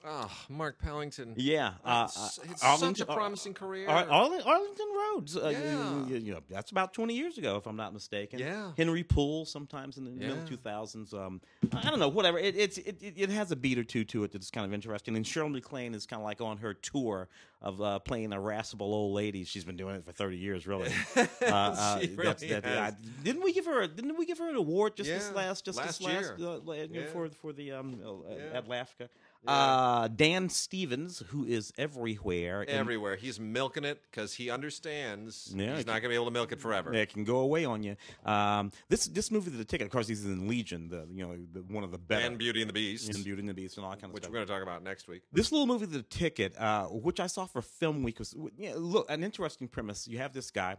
S2: Oh, Mark Pellington.
S3: Yeah, uh,
S2: It's-
S3: uh,
S2: it's such a promising career.
S3: Ar- Arling- Arlington Roads. Uh,
S2: Yeah.
S3: you, you know, that's about 20 years ago, if I'm not mistaken.
S2: Yeah.
S3: Henry Poole, sometimes in the middle 2000s. Um, I don't know, whatever. It, it's it, it, has a beat or two to it that's kind of interesting. And Shirley MacLaine is kind of like on her tour of uh, playing irascible old ladies. She's been doing it for 30 years, really. Uh, uh, that's-
S2: really.
S3: I- didn't we give her? A, didn't we give her an award just this last just
S2: last
S3: this last
S2: year.
S3: uh, la- you know,
S2: Yeah.
S3: for for the um uh,
S2: Yeah.
S3: at LAFCA? Uh, Dan Stevens, who is everywhere.
S2: Everywhere. He's milking it because he understands
S3: Yeah,
S2: he's not going to be able to milk it forever.
S3: It can go away on you. Um, this this movie, The Ticket, of course, he's in Legion, the you know the, one of the better
S2: And Beauty and the Beast,
S3: in Beauty and the Beast and all that kind of
S2: which
S3: stuff.
S2: Which we're going to talk about next week.
S3: This little movie, The Ticket, uh, which I saw for Film Week, was yeah, look an interesting premise. You have this guy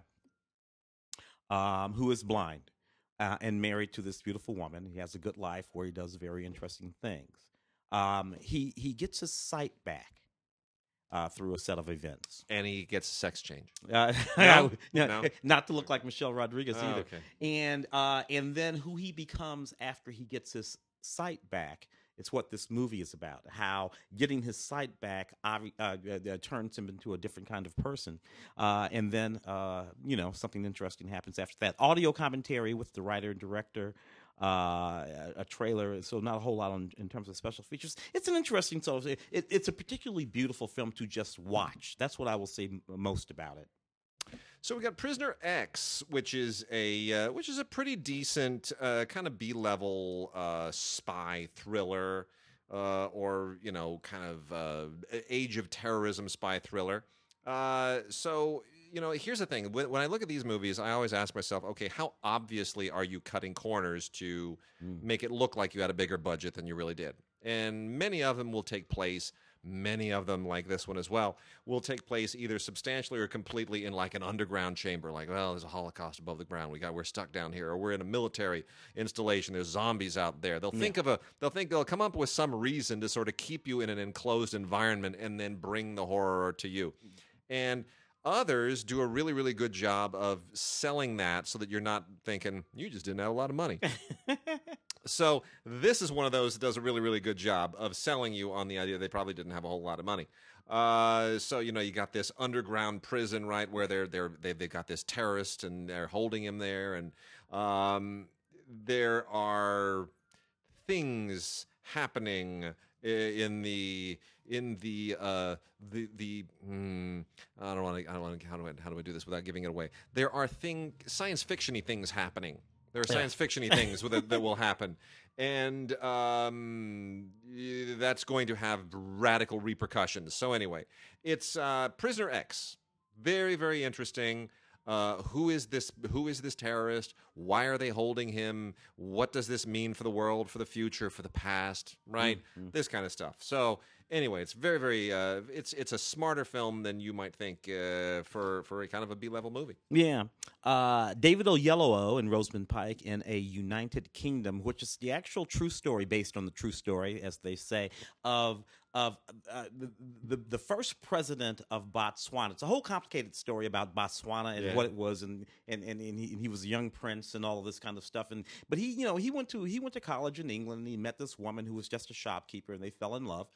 S3: um, who is blind uh, and married to this beautiful woman. He has a good life where he does very interesting things. Um, he he gets his sight back uh, through a set of events.
S2: And he gets a sex change.
S3: Uh,
S2: No?
S3: no,
S2: No?
S3: not to look like Michelle Rodriguez
S2: Oh,
S3: either.
S2: okay.
S3: And uh, and then who he becomes after he gets his sight back. It's what this movie is about. How getting his sight back uh, uh, uh, turns him into a different kind of person. Uh, and then, uh, you know, something interesting happens after that. Audio commentary with the writer and director. Uh, a, trailer, so not a whole lot on, in terms of special features. It's an interesting, so it, it, it's a particularly beautiful film to just watch. That's what I will say most about it.
S2: So we got Prisoner X, which is a uh, which is a pretty decent uh, kind of B level uh, spy thriller, uh, or you know, kind of uh, age of terrorism spy thriller. Uh, so you know, here's the thing: when, when I look at these movies, I always ask myself, okay, how obviously are you cutting corners to hmm. make it look like you had a bigger budget than you really did? And many of them will take place many of them like this one as well will take place either substantially or completely in like an underground chamber like well there's a holocaust above the ground. We got we're stuck down here. Or we're in a military installation. There's zombies out there. They'll think of a they'll think they'll come up with some reason to sort of keep you in an enclosed environment and then bring the horror to you. And others do a really really good job of selling that so that you're not thinking you just didn't have a lot of money so this is one of those that does a really, really good job of selling you on the idea they probably didn't have a whole lot of money. Uh, so you know you got this underground prison, right, where they're they're they've, they've got this terrorist and they're holding him there, and um, there are things happening in the in the uh the the mm, I don't want to I don't want to how do I how do I do this without giving it away? There are thing science fictiony things happening. There are science fictiony things that, that will happen, and um, that's going to have radical repercussions. So anyway, it's uh, Prisoner X. Very very interesting. Uh, who is this? Who is this terrorist? Why are they holding him? What does this mean for the world, for the future, for the past? Right, this kind of stuff. So Anyway, it's very, very. Uh, it's it's a smarter film than you might think uh, for for a kind of a B level movie.
S3: Yeah. Uh, David Oyelowo and Rosamund Pike in A United Kingdom, which is the actual true story based on the true story, as they say, of of uh, the, the the first president of Botswana. It's a whole complicated story about Botswana and
S2: Yeah.
S3: what it was, and and and, and, he, and he was a young prince and all of this kind of stuff. And but he, you know, he went to he went to college in England and he met this woman who was just a shopkeeper, and they fell in love.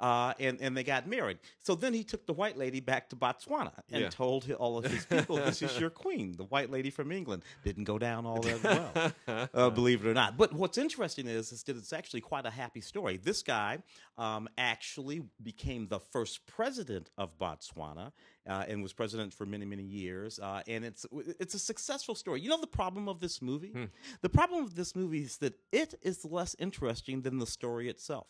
S3: Uh, and and they got married. So then he took the white lady back to Botswana and
S2: Yeah.
S3: told all of his people, "This is your queen, the white lady from England." Didn't go down all that well, uh, believe it or not. But what's interesting is, is that it's actually quite a happy story. This guy um, actually became the first president of Botswana. Uh, and was president for many, many years, uh, and it's it's a successful story. You know the problem of this movie? The problem of this movie is that it is less interesting than the story itself.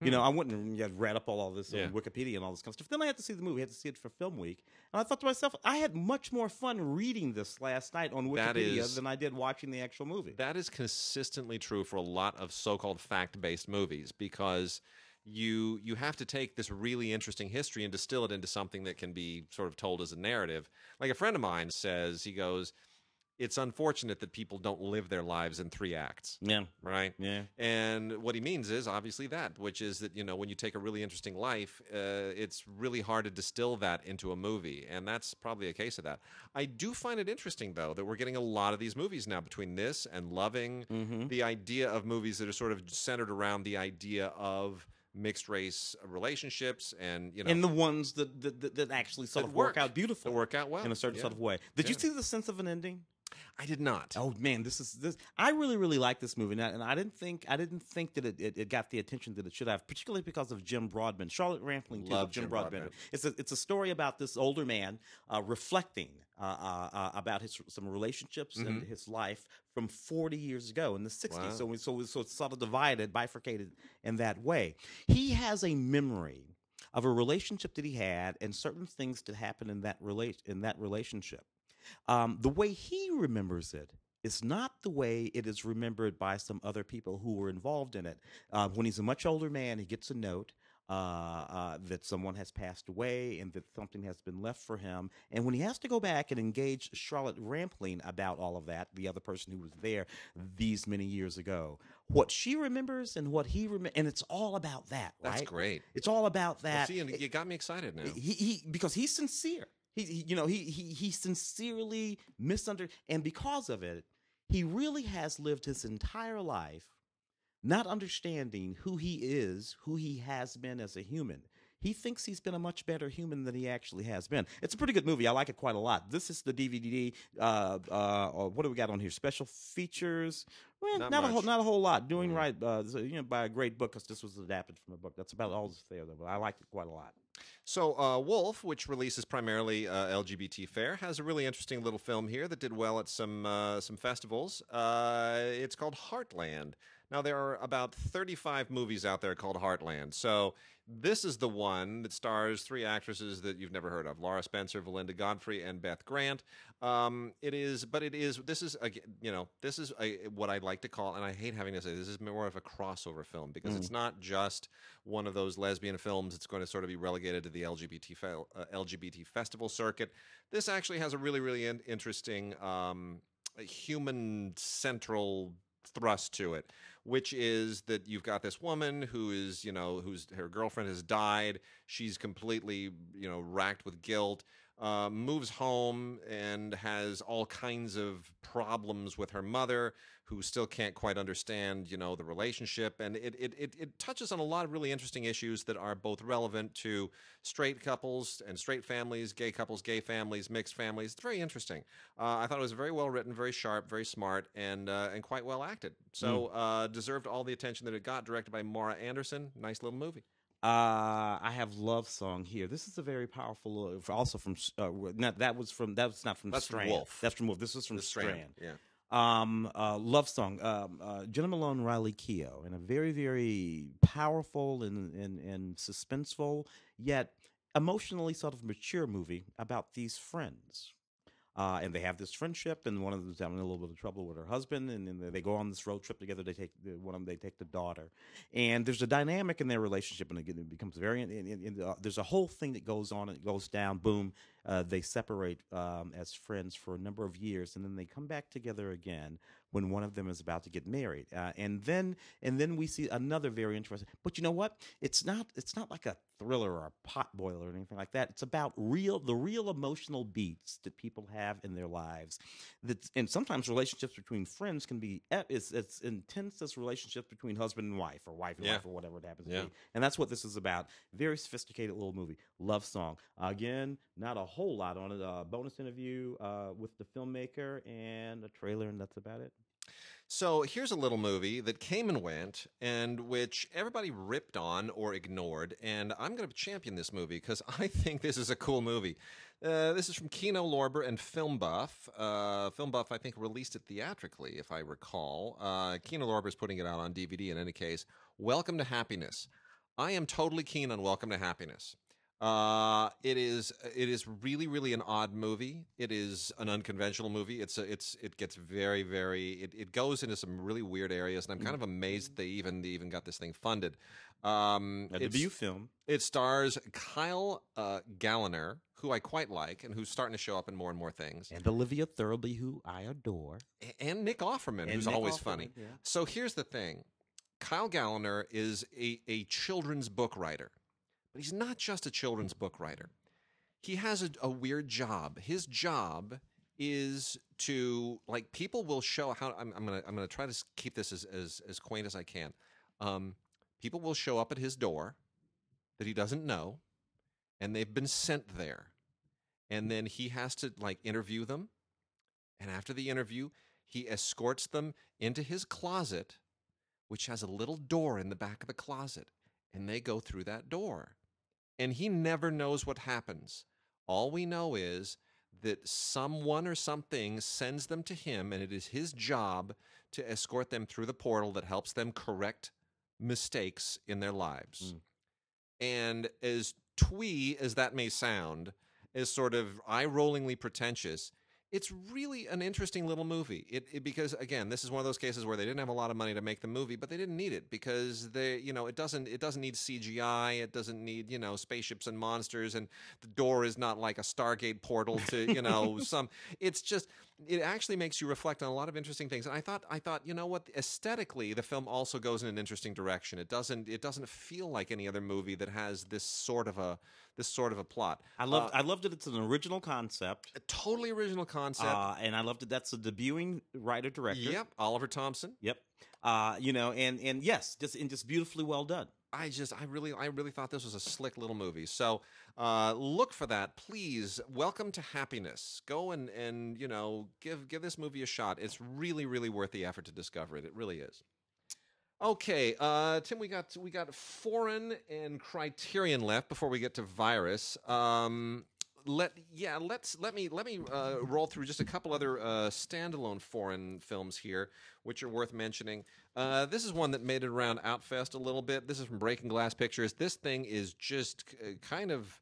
S3: You know, mm. I went and mm, yeah, read up all, all this
S2: Yeah.
S3: on Wikipedia and all this kind of stuff. Then I had to see the movie. I had to see it for Film Week. And I thought to myself, I had much more fun reading this last night on Wikipedia
S2: is-
S3: than I did watching the actual movie.
S2: That is consistently true for a lot of so-called fact-based movies because you you have to take this really interesting history and distill it into something that can be sort of told as a narrative. Like a friend of mine says, he goes, "It's unfortunate that people don't live their lives in three acts."
S3: yeah.
S2: Right?
S3: Yeah.
S2: And what he means is obviously that, which is that, you know, when you take a really interesting life, uh, it's really hard to distill that into a movie. And that's probably a case of that. I do find it interesting, though, that we're getting a lot of these movies now between this and Loving,
S3: Mm-hmm.
S2: the idea of movies that are sort of centered around the idea of mixed race relationships and, you know,
S3: And the ones that that, that, actually sort
S2: That
S3: of work,
S2: work.
S3: out beautifully.
S2: that work out well.
S3: in a certain
S2: Yeah.
S3: sort of way. Did you see the sense of an ending?
S2: I did not.
S3: Oh man, this is this. I really, really like this movie, and I, and I didn't think I didn't think that it, it, it got the attention that it should have, particularly because of Jim Broadbent, Charlotte Rampling, too.
S2: Love
S3: Jim,
S2: Jim
S3: Broadbent.
S2: Broadbent.
S3: It's a it's a story about this older man uh, reflecting uh, uh, uh, about his some relationships and his life from 40 years ago in the 60s.
S2: Wow.
S3: So we- so so it's sort of divided, bifurcated in that way. He has a memory of a relationship that he had and certain things that happened in that relate in that relationship. Um, the way he remembers it is not the way it is remembered by some other people who were involved in it. Uh, when he's a much older man, he gets a note uh, uh, that someone has passed away and that something has been left for him. And when he has to go back and engage Charlotte Rampling about all of that, the other person who was there these many years ago, what she remembers and what he remembers, and it's all about that, right?
S2: That's great.
S3: It's all about
S2: Well,
S3: that.
S2: see, you got me excited now.
S3: He, he because he's sincere. He, he you know he he he sincerely misunderstood, and because of it, he really has lived his entire life not understanding who he is, who he has been as a human. He thinks he's been a much better human than he actually has been. It's a pretty good movie. I like it quite a lot. This is the DVD. Uh, uh, what do we got on here? Special features. Well,
S2: Not
S3: not, a whole, not a whole lot. Doing
S2: Mm.
S3: right, uh, you know, by a great book because this was adapted from a book. That's about all that's there. Though, but I liked it quite a lot.
S2: So, uh, Wolf, which releases primarily uh, LGBT fare, has a really interesting little film here that did well at some uh, some festivals. Uh, it's called Heartland. Now, there are about 35 movies out there called Heartland. So, this is the one that stars three actresses that you've never heard of: Laura Spencer, Velinda Godfrey, and Beth Grant. Um, it is, but it is. This is, a, you know, this is a, what I like to call, and I hate having to say this is more of a crossover film because it's not just one of those lesbian films. It's going to sort of be relegated to the LGBT fe- uh, LGBT festival circuit. This actually has a really, really in- interesting um, human central thrust to it, which is that you've got this woman who is, you know, whose her girlfriend has died. She's completely, you know, racked with guilt. Uh, moves home and has all kinds of problems with her mother, who still can't quite understand, you know, the relationship. And it it, it it touches on a lot of really interesting issues that are both relevant to straight couples and straight families, gay couples, gay families, mixed families. It's very interesting. Uh, I thought it was very well written, very sharp, very smart, and uh, and quite well acted. So uh, deserved all the attention that it got. Directed by Maura Anderson. Nice little movie.
S3: Uh, I have love song here. This is a very powerful. Also from uh, not that was from that was not from
S2: That's from
S3: Strand.
S2: Wolf.
S3: That's from Wolf. This was from
S2: The
S3: Strand.
S2: Yeah.
S3: Um, uh, love song. Um, uh, Jena Malone, Riley Keough, and a very very powerful and and and suspenseful yet emotionally sort of mature movie about these friends. Uh, and they have this friendship, and one of them's having a little bit of trouble with her husband, and then they go on this road trip together. They take the- one of them, they take the daughter, and there's a dynamic in their relationship, and again, it becomes very. And, and, uh, there's a whole thing that goes on, and it goes down. Boom, uh, they separate um, as friends for a number of years, and then they come back together again when one of them is about to get married, uh, and then and then we see another very interesting. But you know what? It's not it's not like a thriller or a pot boiler or anything like that. It's about real the real emotional beats that people have in their lives. That and sometimes relationships between friends can be as, as intense as relationships between husband and wife or wife and
S2: Yeah.
S3: wife or whatever it happens
S2: Yeah.
S3: to be. And that's what this is about. Very sophisticated little movie. Love song. Again, not a whole lot on it. Uh, bonus interview uh, with the filmmaker and a trailer, and that's about it.
S2: So here's a little movie that came and went, and which everybody ripped on or ignored. And I'm going to champion this movie because I think this is a cool movie. Uh, this is from Kino Lorber and Film Buff. Uh, Film Buff, I think, released it theatrically, if I recall. Uh, Kino Lorber is putting it out on DVD. In any case, Welcome to Happiness. I am totally keen on Welcome to Happiness. Uh, it is it is really really an odd movie. It is an unconventional movie. It's a, it's it gets very very it, it goes into some really weird areas, and I'm kind of amazed they even they even got this thing funded. Um,
S3: A debut film.
S2: it stars Kyle uh, Gallner, who I quite like, and who's starting to show up in more and more things,
S3: And Olivia Thirlby, who I adore.
S2: And Nick Offerman,
S3: And
S2: who's
S3: Nick
S2: always
S3: Offerman,
S2: funny.
S3: yeah.
S2: So here's the thing: Kyle Gallner is a, a children's book writer, but he's not just a children's book writer. He has a, a weird job. His job is to like people will show how I'm, I'm gonna I'm gonna try to keep this as as, as quaint as I can. Um, people will show up at his door that he doesn't know, and they've been sent there, and then he has to like interview them, and after the interview, he escorts them into his closet, which has a little door in the back of the closet, and they go through that door. And he never knows what happens. All we know is that someone or something sends them to him, and it is his job to escort them through the portal that helps them correct mistakes in their lives.
S3: Mm.
S2: And as twee as that may sound, as sort of eye rollingly pretentious, it's really an interesting little movie. It, it because again, this is one of those cases where they didn't have a lot of money to make the movie, but they didn't need it because they, you know, it doesn't it doesn't need CGI, it doesn't need you know spaceships and monsters, and the door is not like a Stargate portal to you know some. It's just it actually makes you reflect on a lot of interesting things. And I thought I thought you know what aesthetically the film also goes in an interesting direction. It doesn't it doesn't feel like any other movie that has this sort of a this sort of a plot.
S3: I love.
S2: Uh,
S3: I loved it. It's an original concept,
S2: a totally original concept.
S3: uh, and I loved it. That's a debuting writer director.
S2: Yep, Oliver Thompson.
S3: Yep. Uh, you know, and and yes, just and just beautifully well done.
S2: I just, I really, I really thought this was a slick little movie. So, uh, look for that, please. Welcome to Happiness. Go and and you know, give give this movie a shot. It's really, really worth the effort to discover it. It really is. Okay, uh, Tim, we got we got foreign and Criterion left before we get to virus. Um, let yeah, let's let me let me uh, roll through just a couple other uh, standalone foreign films here, which are worth mentioning. Uh, this is one that made it around Outfest a little bit. This is from Breaking Glass Pictures. This thing is just uh, kind of,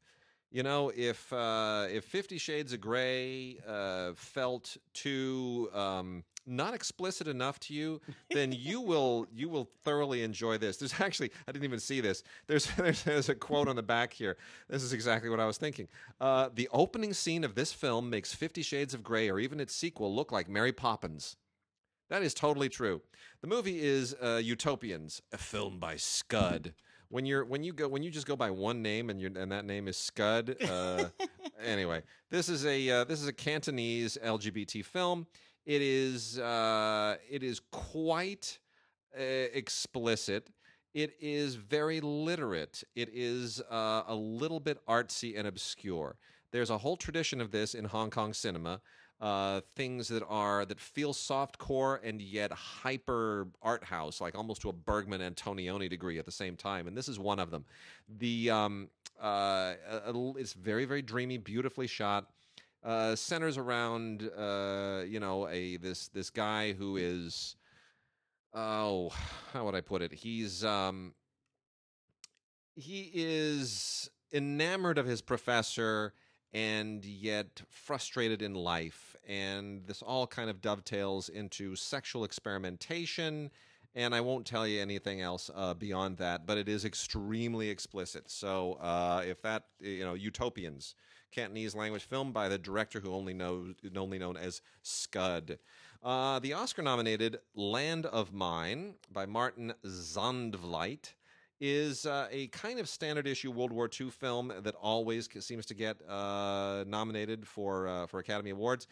S2: you know, if uh, if Fifty Shades of Grey uh, felt too um, not explicit enough to you, then you will you will thoroughly enjoy this. There's actually I didn't even see this. There's there's, there's a quote on the back here. This is exactly what I was thinking. Uh, the opening scene of this film makes Fifty Shades of Grey or even its sequel look like Mary Poppins. That is totally true. The movie is uh, Utopians, a film by Scud. When you're when you go when you just go by one name and you and that name is Scud. Uh, anyway, this is a uh, this is a Cantonese LGBT film. It is uh, it is quite uh, explicit. It is very literate. It is uh, a little bit artsy and obscure. There's a whole tradition of this in Hong Kong cinema. Uh, things that are that feel soft core and yet hyper art house, like almost to a Bergman Antonioni degree at the same time. And this is one of them. The um, uh, it's very very dreamy, beautifully shot. Uh, centers around uh, you know a this this guy who is oh how would I put it? He's um, he is enamored of his professor and yet frustrated in life. And this all kind of dovetails into sexual experimentation. And I won't tell you anything else uh, beyond that, but it is extremely explicit. So uh, if that, you know, Utopians, Cantonese language film by the director who only knows only known as Scud. Uh, the Oscar-nominated Land of Mine by Martin Zandvliet is uh, a kind of standard issue World War II film that always seems to get uh, nominated for uh, for Academy Awards.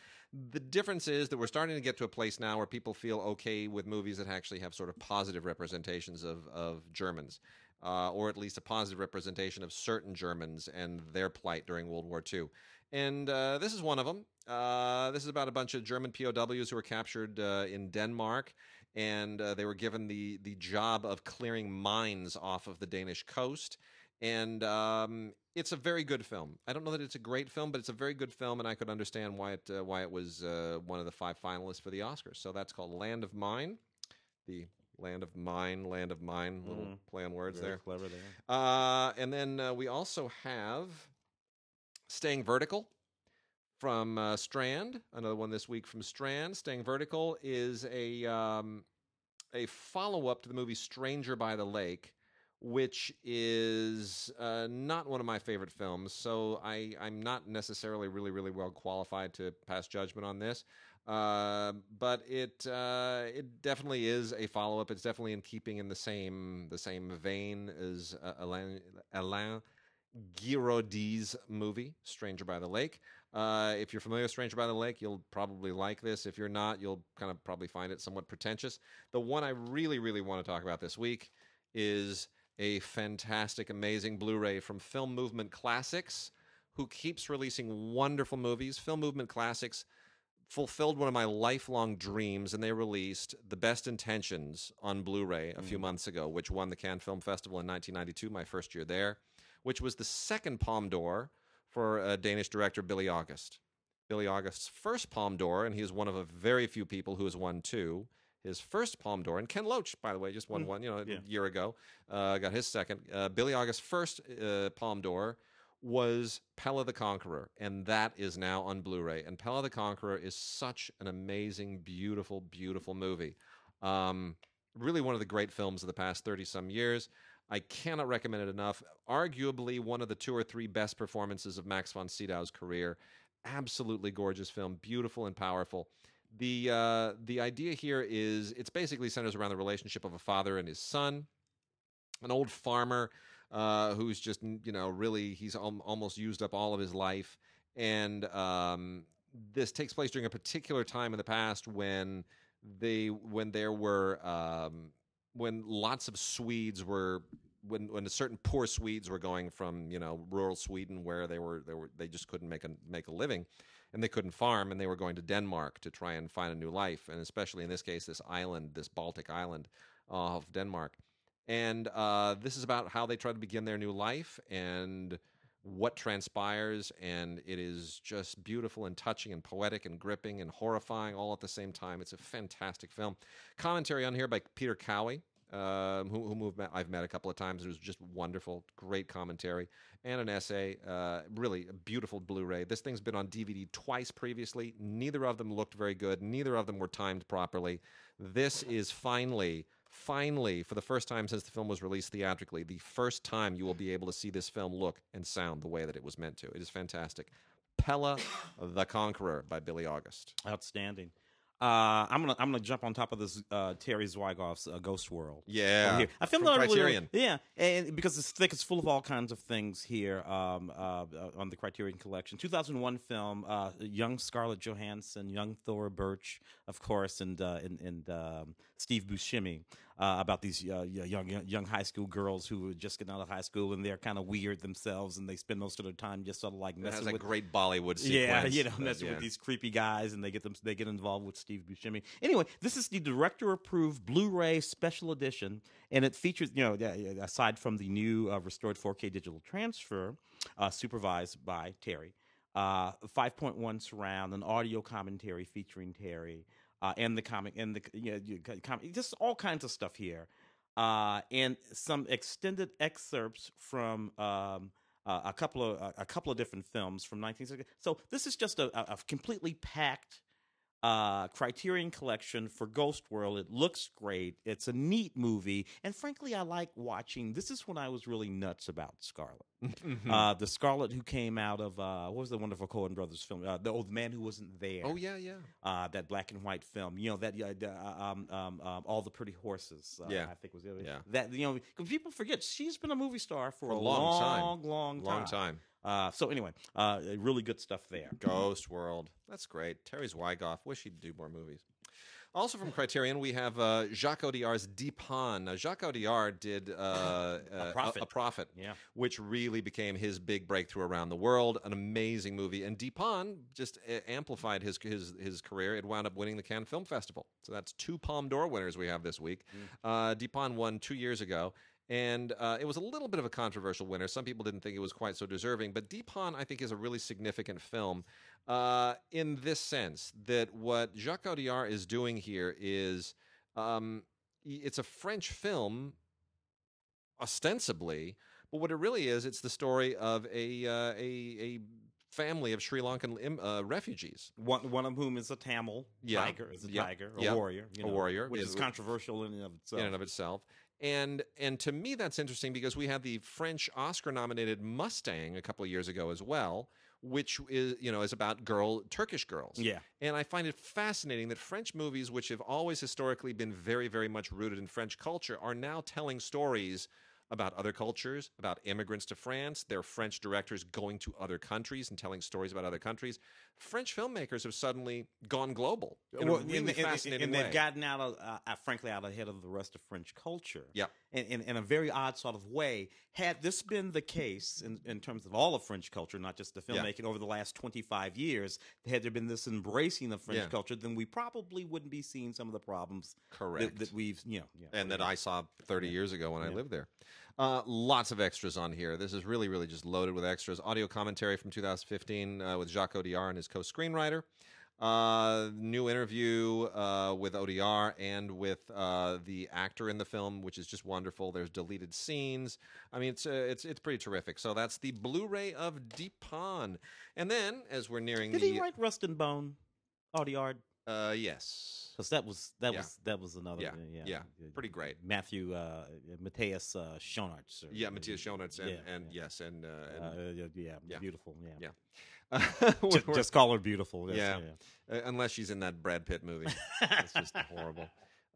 S2: The difference is that we're starting to get to a place now where people feel okay with movies that actually have sort of positive representations of of Germans. Uh, or at least a positive representation of certain Germans and their plight during World War II. And uh, this is one of them. Uh, this is about a bunch of German POWs who were captured in Denmark and uh, they were given the the job of clearing mines off of the Danish coast. And um, it's a very good film. I don't know that it's a great film, but it's a very good film, and I could understand why it uh, why it was uh, one of the five finalists for the Oscars. So that's called Land of Mine, the Land of Mine, Land of Mine, little mm. play on words
S3: very
S2: there.
S3: Clever there.
S2: Uh, and then uh, we also have Staying Vertical from uh, Strand. Another one this week from Strand. Staying Vertical is a um, a follow up to the movie Stranger by the Lake, which is uh, not one of my favorite films. So I I'm not necessarily really really well qualified to pass judgment on this. Uh, but it uh, it definitely is a follow up. It's definitely in keeping in the same the same vein as uh, Alain, Alain Guiraudie's movie Stranger by the Lake. Uh, if you're familiar with Stranger by the Lake, you'll probably like this. If you're not, you'll kind of probably find it somewhat pretentious. The one I really, really want to talk about this week is a fantastic, amazing Blu ray from Film Movement Classics, who keeps releasing wonderful movies. Film Movement Classics fulfilled one of my lifelong dreams, and they released The Best Intentions on Blu ray a few mm. months ago, which won the Cannes Film Festival in 1992, my first year there, which was the second Palme d'Or for uh, Danish director Bille August. Bille August's first Palme d'Or, and he is one of a very few people who has won two. His first Palme d'Or, and Ken Loach, by the way, just won mm. one, you know, yeah. a year ago. Uh, got his second. Uh, Bille August's first uh, Palme d'Or was Pelle the Conqueror, and that is now on Blu-ray. And Pelle the Conqueror is such an amazing, beautiful, beautiful movie. Um, really, one of the great films of the past thirty some years. I cannot recommend it enough. Arguably one of the two or three best performances of Max von Sydow's career. Absolutely gorgeous film, beautiful and powerful. The uh, the idea here is it's basically centers around the relationship of a father and his son, an old farmer uh, who's just you know really he's al- almost used up all of his life, and um, this takes place during a particular time in the past when they when there were um, when lots of Swedes were when when certain poor Swedes were going from you know rural Sweden where they were they were they just couldn't make a make a living and they couldn't farm and they were going to Denmark to try and find a new life. And especially in this case this island this Baltic island of Denmark and uh, this is about how they try to begin their new life and what transpires and it is just beautiful and touching and poetic and gripping and horrifying all at the same time it's a fantastic film commentary on here by peter cowie um, who, whom I've met a couple of times. It was just wonderful, great commentary, and an essay. Uh, really a beautiful Blu-ray. This thing's been on DVD twice previously. Neither of them looked very good. Neither of them were timed properly. This is finally finally, for the first time since the film was released theatrically, the first time you will be able to see this film look and sound the way that it was meant to. It is fantastic. Pelle the Conqueror by Bille August.
S3: Outstanding. Uh, I'm gonna I'm gonna jump on top of this uh, Terry Zwigoff's uh, Ghost World.
S2: Yeah,
S3: I feel not Criterion. Really, yeah, and because it's thick, it's full of all kinds of things here um, uh, uh, on the Criterion Collection. 2001 film, uh, young Scarlett Johansson, young Thora Birch, of course, and and, and um, Steve Buscemi uh, about these uh, young young high school girls who are just getting out of high school and they're kind of weird themselves and they spend most of their time just sort of like messing with
S2: a great Bollywood sequence.
S3: Yeah, you know, messing yeah. with these creepy guys and they get them they get involved with Steve Buscemi. Anyway, this is the director approved Blu-ray special edition and it features you know aside from the new uh, restored 4K digital transfer uh, supervised by Terry. Uh, 5.1 surround, an audio commentary featuring Terry, uh, and the comic and the you know, you, comic, just all kinds of stuff here, uh, and some extended excerpts from um, uh, a couple of a, couple of different films from 1960. So this is just a, a completely packed uh, Criterion Collection for Ghost World. It looks great. It's a neat movie, and frankly, I like watching. This is when I was really nuts about Scarlett.
S2: Mhm.
S3: Uh, the Scarlett who came out of uh, what was the wonderful Coen Brothers film? Uh, the old man who wasn't there.
S2: oh yeah, yeah.
S3: uh, that black and white film. You know that uh, um, um, um, all the pretty horses. Uh,
S2: Yeah.
S3: I think was the other.
S2: Yeah.
S3: That you know, people forget she's been a movie star for,
S2: For a long
S3: long,
S2: time.
S3: long, long,
S2: Long time.
S3: Uh, so anyway, uh, really good stuff there.
S2: Ghost World. That's great. Terry Zwigoff. Wish he'd do more movies. Also from Criterion, we have uh, Jacques Audiard's Dheepan. Now, Jacques Audiard did uh, uh,
S3: Prophet.
S2: A, Prophet,
S3: Yeah.
S2: which really became his big breakthrough around the world. An amazing movie, and Dheepan just uh, amplified his his his career. It wound up winning the Cannes Film Festival. So that's two Palme d'Or winners we have this week. Uh, Dheepan won two years ago. And uh, it was a little bit of a controversial winner. Some people didn't think it was quite so deserving. But Dheepan, I think, is a really significant film uh, in this sense that what Jacques Audiard is doing here is um, it's a French film, ostensibly, but what it really is, it's the story of a uh, a, a family of Sri Lankan uh, refugees.
S3: One one of whom is a Tamil
S2: Yeah.
S3: tiger, is a
S2: Yep.
S3: tiger, a
S2: Yep.
S3: warrior, you
S2: A warrior.
S3: which is controversial in and of itself.
S2: in and of itself. And and to me that's interesting because we had the French Oscar nominated Mustang a couple of years ago as well, which is you know is about girl Turkish girls.
S3: yeah,
S2: And I find it fascinating that French movies, which have always historically been very, very much rooted in French culture, are now telling stories about other cultures, about immigrants to France. They're French directors going to other countries and telling stories about other countries. French filmmakers have suddenly gone global in
S3: Well,
S2: a really
S3: and, and-
S2: fascinating
S3: and
S2: way.
S3: they've gotten out of, uh, uh, frankly, out ahead of the rest of French culture.
S2: Yeah.
S3: In, in, in a very odd sort of way. Had this been the case in, in terms of all of French culture, not just the
S2: Yeah.
S3: filmmaking, over the last 25 years, had there been this embracing of French
S2: Yeah.
S3: culture, then we probably wouldn't be seeing some of the problems
S2: Correct.
S3: that, that we've, you know. Yeah,
S2: and that I saw 30
S3: Yeah.
S2: years ago when I lived there. Uh, lots of extras on here. This is really, really just loaded with extras. Audio commentary from 2015 uh, with Jacques Audiard and his co-screenwriter. Uh, new interview uh, with Audiard and with uh, the actor in the film, which is just wonderful. There's deleted scenes. I mean, it's uh, it's it's pretty terrific. So that's the Blu-ray of Dheepan. And then, as we're nearing the
S3: Did
S2: the
S3: he write Rust and Bone? Audiard?
S2: uh, yes,
S3: Because that was that
S2: Yeah.
S3: was that was another
S2: Yeah.
S3: yeah
S2: Yeah. pretty great.
S3: Matthew uh, Matthias uh, Schoenaerts. or-
S2: Yeah, Matthias Schoenaerts and,
S3: Yeah,
S2: and
S3: yeah.
S2: yes, and, uh, and
S3: Uh, yeah, yeah,
S2: Yeah.
S3: beautiful. Yeah,
S2: Yeah.
S3: Just, just call her beautiful. That's-
S2: Yeah. Uh, unless she's in that Brad Pitt movie. It's just horrible.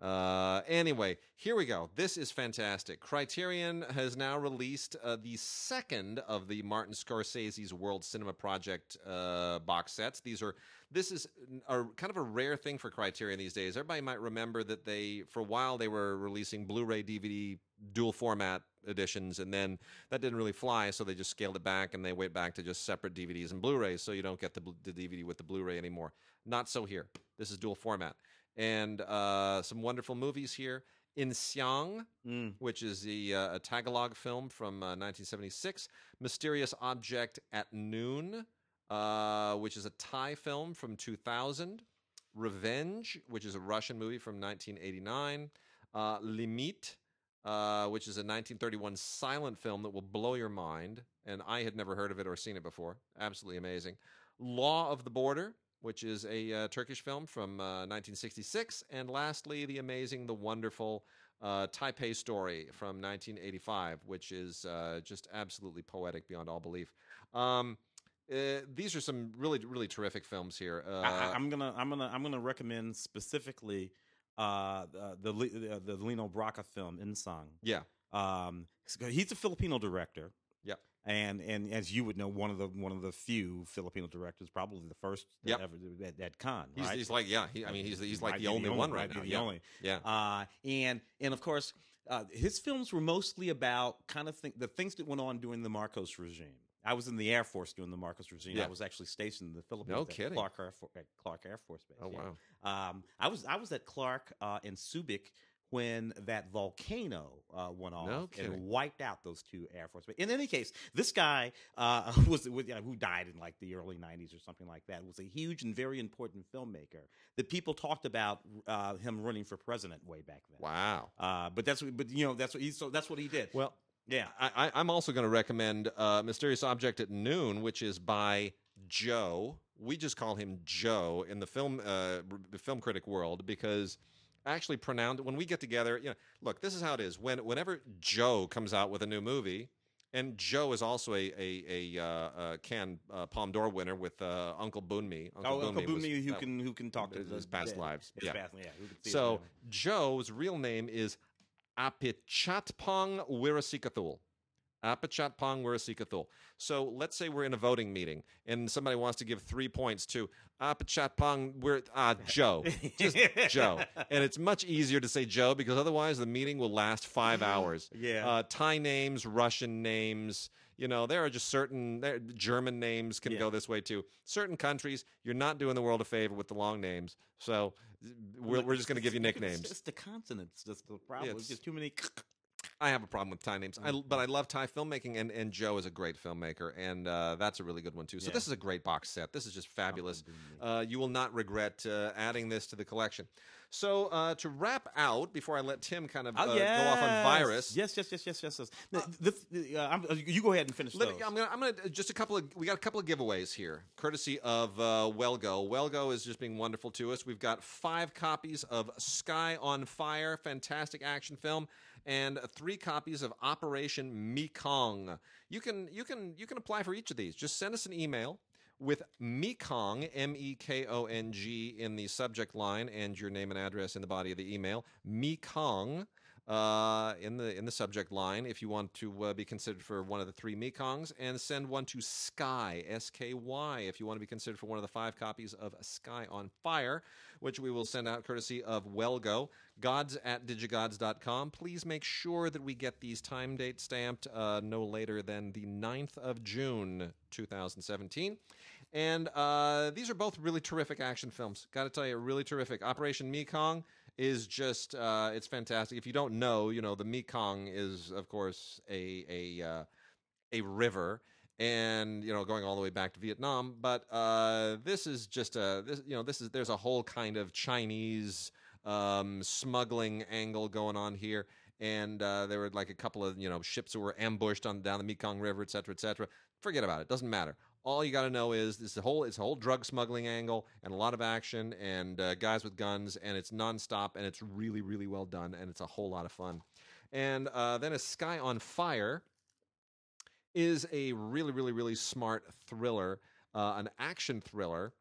S2: Uh, anyway, here we go. This is fantastic. Criterion has now released uh, the second of the Martin Scorsese's World Cinema Project uh, box sets. These are this is a kind of a rare thing for Criterion these days. Everybody might remember that they, for a while, they were releasing Blu-ray, DVD, dual format editions, and then that didn't really fly, so they just scaled it back and they went back to just separate DVDs and Blu-rays, so you don't get the, the DVD with the Blu-ray anymore. Not so here. This is dual format, and uh, some wonderful movies here. Insiang,
S3: Mm.
S2: which is the uh, a Tagalog film from uh, 1976. Mysterious Object at Noon, uh, which is a Thai film from 2000. Revenge, which is a Russian movie from 1989. Uh, Limite, uh, which is a 1931 silent film that will blow your mind. And I had never heard of it or seen it before. Absolutely amazing. Law of the Border, which is a uh, Turkish film from uh, 1966. And lastly, the amazing, the wonderful uh, Taipei Story from 1985, which is uh, just absolutely poetic beyond all belief. Um, uh, these are some really, really terrific films here. Uh,
S3: I, I'm gonna I'm gonna I'm gonna recommend specifically uh, the the, the Lino Brocka film Insiang.
S2: yeah,
S3: Um, he's a Filipino director. And and as you would know, one of the one of the few Filipino directors, probably the first that
S2: Yep.
S3: ever at, at Cannes,
S2: he's,
S3: right?
S2: he's like, yeah, he, I mean, he's he's like
S3: Might
S2: the only one right now.
S3: The
S2: yeah.
S3: only.
S2: yeah,
S3: Uh, and and of course, uh, his films were mostly about kind of think, the things that went on during the Marcos regime. I was in the Air Force during the Marcos regime.
S2: Yeah.
S3: I was actually stationed in the Philippines.
S2: No
S3: at
S2: kidding.
S3: Clark Air, Fo- at Clark Air Force Base.
S2: Oh
S3: yeah.
S2: wow.
S3: Um, I was I was at Clark uh, in Subic when that volcano uh, went off
S2: No
S3: and wiped out those two Air Force. But in any case, this guy uh, was was, you know, who died in like the early '90s or something like that. Was a huge and very important filmmaker that people talked about uh, him running for president way back then.
S2: Wow.
S3: Uh, but that's what- but you know that's what he so that's what he did.
S2: Well,
S3: Yeah.
S2: I, I, I'm also going to recommend uh, Mysterious Object at Noon, which is by Joe. We just call him Joe in the film uh, film critic world because actually pronounced when we get together. You know, look, this is how it is. When whenever Joe comes out with a new movie, and Joe is also a a, a, uh, uh, Cannes uh, Palme d'Or winner with uh, Uncle Boonmee.
S3: Oh, Uncle Booney, who can who can talk to
S2: his- past lives.
S3: His
S2: Yeah.
S3: past- yeah. Who can see his
S2: So. Joe's real name is Apichatpong Weerasethakul. Apichatpong Weerasethakul. So let's say we're in a voting meeting and somebody wants to give three points to Apichatpong Wir ah Joe. Just Joe. And it's much easier to say Joe because otherwise the meeting will last five hours.
S3: Yeah.
S2: Uh, Thai names, Russian names, you know, there are just certain there, German names can
S3: Yeah.
S2: go this way too. Certain countries, you're not doing the world a favor with the long names. So we're, we're just going to give you nicknames.
S3: It's, the consonants. That's the problem.
S2: It's-
S3: It's just too many.
S2: I have a problem with Thai names, I, but I love Thai filmmaking, and, and Joe is a great filmmaker, and uh, that's a really good one too. So
S3: Yeah.
S2: this is a great box set. This is just fabulous. Uh, you will not regret uh, adding this to the collection. So uh, to wrap out, before I let Tim kind of uh,
S3: Oh, yes.
S2: go off on virus,
S3: Yes, yes, yes, yes, yes. yes. The- the- uh, uh, you go ahead and finish
S2: Let I'm gonna, I'm gonna just a couple of we got a couple of giveaways here, courtesy of uh, Well Go. Wellgo is just being wonderful to us. We've got five copies of Sky on Fire, fantastic action film, and three copies of Operation Mekong. You can you can you can apply for each of these. Just send us an email with Mekong M E K O N G in the subject line and your name and address in the body of the email. Mekong uh, in the in the subject line if you want to uh, be considered for one of the three Mekongs, and send one to Sky S K Y if you want to be considered for one of the five copies of Sky on Fire, which we will send out courtesy of Well Go. Gods at digigods.com. Please make sure that we get these time date stamped uh, no later than the 9th of June 2017. And uh, these are both really terrific action films. Got to tell you, really terrific. Operation Mekong is just uh, it's fantastic. If you don't know, you know the Mekong is of course a a uh, a river and you know going all the way back to Vietnam. But uh, this is just a this you know this is there's a whole kind of Chinese um, smuggling angle going on here. And uh, there were like a couple of you know ships that were ambushed on down the Mekong River, et cetera, et cetera. Forget about it. Doesn't matter. All you got to know is this whole it's a whole drug smuggling angle and a lot of action and uh, guys with guns and it's nonstop and it's really really well done and it's a whole lot of fun. And uh, then a Sky on Fire is a really really really smart thriller, uh, an action thriller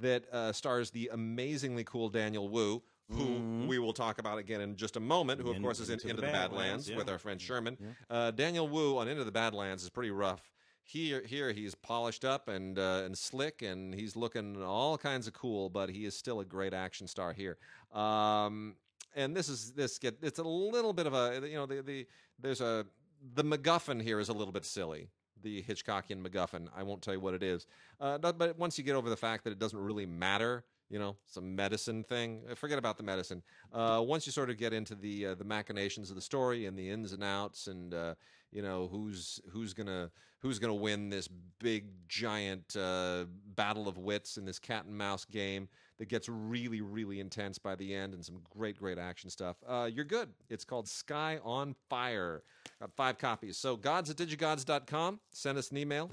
S2: that uh, stars the amazingly cool Daniel Wu. Who
S3: Mhm.
S2: we will talk about again in just a moment. Who, of course, is in
S3: Into
S2: Into
S3: the
S2: the Badlands
S3: Badlands, yeah.
S2: with our friend Sherman.
S3: Yeah.
S2: Uh, Daniel Wu on Into the Badlands is pretty rough. Here, here he's polished up and uh, and slick, and he's looking all kinds of cool. But he is still a great action star here. Um, and this is this get it's a little bit of a you know the the there's a the MacGuffin here is a little bit silly. The Hitchcockian MacGuffin. I won't tell you what it is. Uh, but, but once you get over the fact that it doesn't really matter, you know, some medicine thing. uh, Forget about the medicine. Uh, once you sort of get into the uh, the machinations of the story and the ins and outs, and uh, you know who's who's gonna who's gonna win this big giant uh, battle of wits in this cat and mouse game that gets really really intense by the end, and some great great action stuff. Uh, you're good. It's called Sky on Fire. Got five copies. So gods at digigods.com. Send us an email.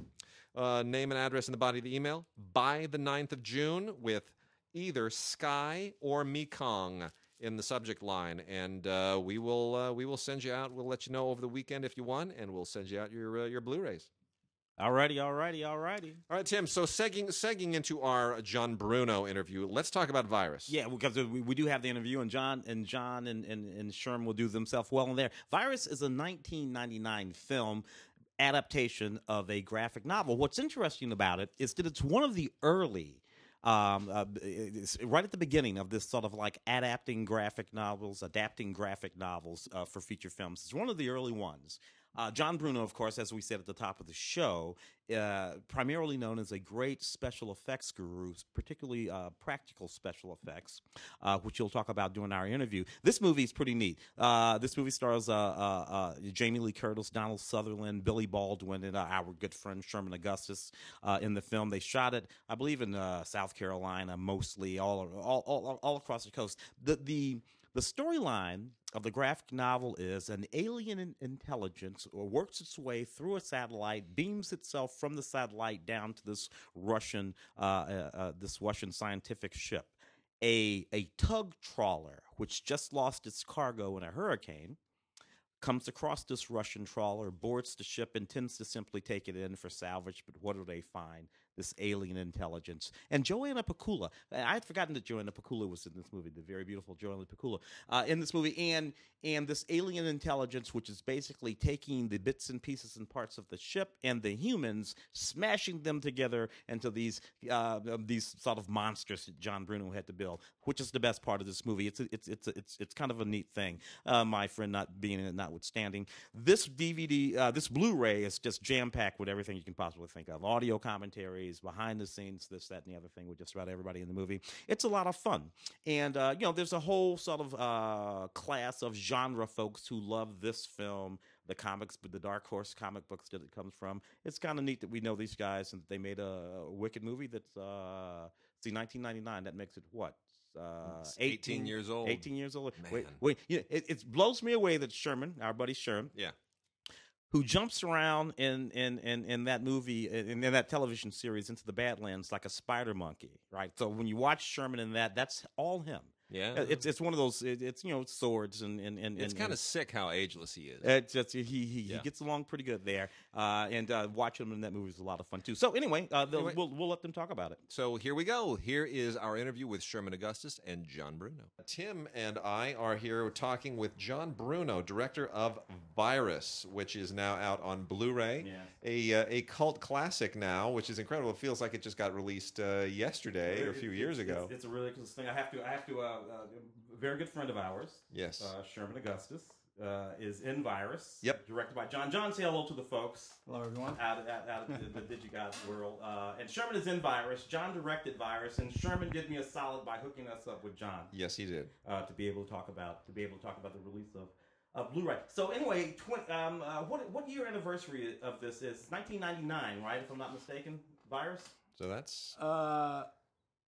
S2: Name and address in the body of the email by the 9th of June with either Sky or Mekong in the subject line, and uh, we will uh, we will send you out. We'll let you know over the weekend if you won, and we'll send you out your uh, your Blu-rays.
S3: Alrighty, alrighty, alrighty.
S2: All right, Tim. So segging segging into our John Bruno interview, let's talk about virus.
S3: Yeah, because we, we do have the interview, and John and John and, and, and Sherm will do themselves well in there. Virus is a 1999 film adaptation of a graphic novel. What's interesting about it is that it's one of the early. Um, uh, right at the beginning of this sort of like adapting graphic novels, adapting graphic novels uh, for feature films. It's one of the early ones. Uh, John Bruno, of course, as we said at the top of the show, uh, primarily known as a great special effects guru, particularly uh, practical special effects, uh, which you'll talk about during our interview. This movie is pretty neat. Uh, this movie stars uh, Jamie Lee Curtis, Donald Sutherland, Billy Baldwin, and our good friend Sherman Augustus in the film. They shot it, I believe, in South Carolina, mostly all, all all all across the coast. The the the storyline of the graphic novel is an alien intelligence works its way through a satellite, beams itself from the satellite down to this Russian uh, uh, uh, this Russian scientific ship. A a tug trawler, which just lost its cargo in a hurricane, comes across this Russian trawler, boards the ship, intends to simply take it in for salvage. But what do they find? This alien intelligence. And Joanna Pacula. I had forgotten that Joanna Pacula was in this movie, the very beautiful Joanna Pacula uh, in this movie. And and this alien intelligence, which is basically taking the bits and pieces and parts of the ship and the humans, smashing them together into these uh, these sort of monsters that John Bruno had to build, which is the best part of this movie. It's a, it's it's a, it's it's kind of a neat thing. Uh, my friend not being in it, notwithstanding, this DVD, uh, this Blu-ray is just jam packed with everything you can possibly think of: audio commentaries, behind the scenes, this, that, and the other thing with just about everybody in the movie. It's a lot of fun, and uh, you know, there's a whole sort of uh, class of genre folks who love this film, the comics, but the Dark Horse comic books that it comes from. It's kind of neat that we know these guys and that they made a, a wicked movie that's uh, see 1999. That makes it what? Uh,
S2: It's 18 years old.
S3: 18 years old. Wait, wait. You know, it, it blows me away that Sherman, our buddy Sherman,
S2: Yeah.
S3: Who jumps around in in in, in that movie in, in that television series into the Badlands like a spider monkey, right? So when you watch Sherman in that, that's all him.
S2: Yeah.
S3: Uh, It's it's one of those. It, it's you know swords and and and
S2: it's kind of sick how ageless he is.
S3: it's just he he, he gets along pretty good there, uh, and uh, watching him in that movie is a lot of fun too. So anyway, uh,
S2: Anyway.
S3: we'll we'll let them talk about it.
S2: So here we go. Here is our interview with Sherman Augustus and John Bruno. Tim and I are here talking with John Bruno, director of Virus, which is now out on Blu-ray.
S3: Yes.
S2: A uh, a cult classic now, which is incredible. It feels like it just got released uh, yesterday or a few years ago.
S3: It's, a really cool thing. I have to I have to. Uh, uh, a very good friend of ours,
S2: Yes.
S3: uh, Sherman Augustus, uh, is in Virus.
S2: Yep.
S3: Directed by John. John, say hello to the folks.
S4: Hello, everyone.
S3: out of, out, out of the, the DigiGods world. Uh, and Sherman is in Virus. John directed Virus, and Sherman did me a solid by hooking us up with John
S2: yes, he did.
S3: uh, to be able to talk about to be able to talk about the release of. of Blu-ray. So anyway, tw- um, uh, what what year anniversary of this is? 1999, right? If I'm not mistaken. Virus.
S2: So that's
S4: Uh,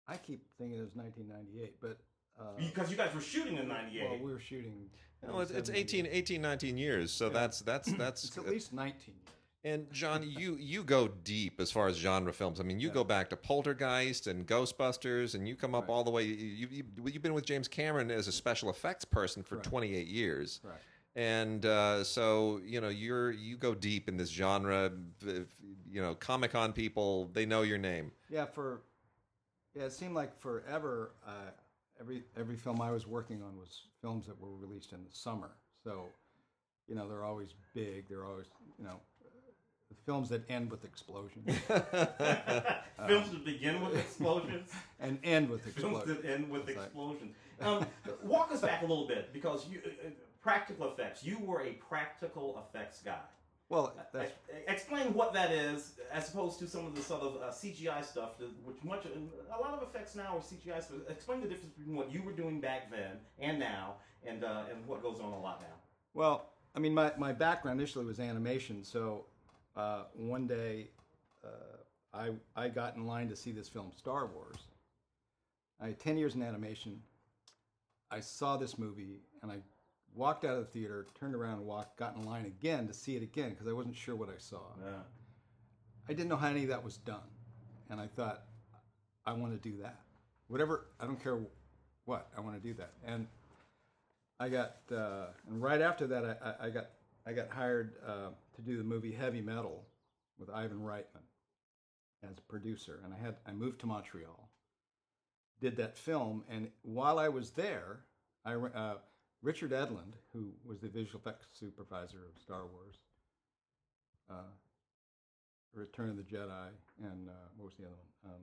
S4: I keep thinking it was 1998, but uh,
S3: Because you guys were shooting in '98.
S4: well, we were shooting.
S2: well, it's, it's 18, 18, 19 years. So
S4: Yeah.
S2: that's that's that's
S4: It's at least 19.
S2: And John, you you go deep as far as genre films. I mean, you
S4: Yeah.
S2: go back to Poltergeist and Ghostbusters, and you come up
S4: Right.
S2: all the way. You, you you've been with James Cameron as a special effects person for
S4: Correct.
S2: 28 years,
S4: Right.
S2: and uh, so you know you're you go deep in this genre. If- You know, Comic Con people they know your name.
S4: Yeah, for yeah, it seemed like forever. Uh, every every film I was working on was films that were released in the summer. So, you know, they're always big. They're always you know, films that end with explosions
S3: Films that begin with explosions.
S4: and end with explosions.
S3: films
S4: explosions.
S3: that end with
S4: That's right.
S3: explosions. Um, walk us back a little bit because you uh, uh, practical effects. You were a practical effects guy.
S4: Well, that's
S3: Ex- Explain what that is, as opposed to some of the sort of uh, CGI stuff, which much a lot of effects now are CGI. So explain the difference between what you were doing back then and now, and uh, and what goes on a lot now.
S4: Well, I mean, my, my background initially was animation. So uh, one day uh, I, I got in line to see this film, Star Wars. I had 10 years in animation. I saw this movie and I walked out of the theater, turned around and walked, got in line again to see it again because I wasn't sure what I saw. Yeah. I didn't know how any of that was done. And I thought, I want to do that. Whatever, I don't care what, I want to do that. And I got, uh, and right after that, I, I, I got, I got hired uh, to do the movie Heavy Metal with Ivan Reitman as a producer, and I had, I moved to Montreal, did that film, and while I was there, I, uh, Richard Edlund, who was the visual effects supervisor of Star Wars, uh, Return of the Jedi, and uh, what was the other one? Um,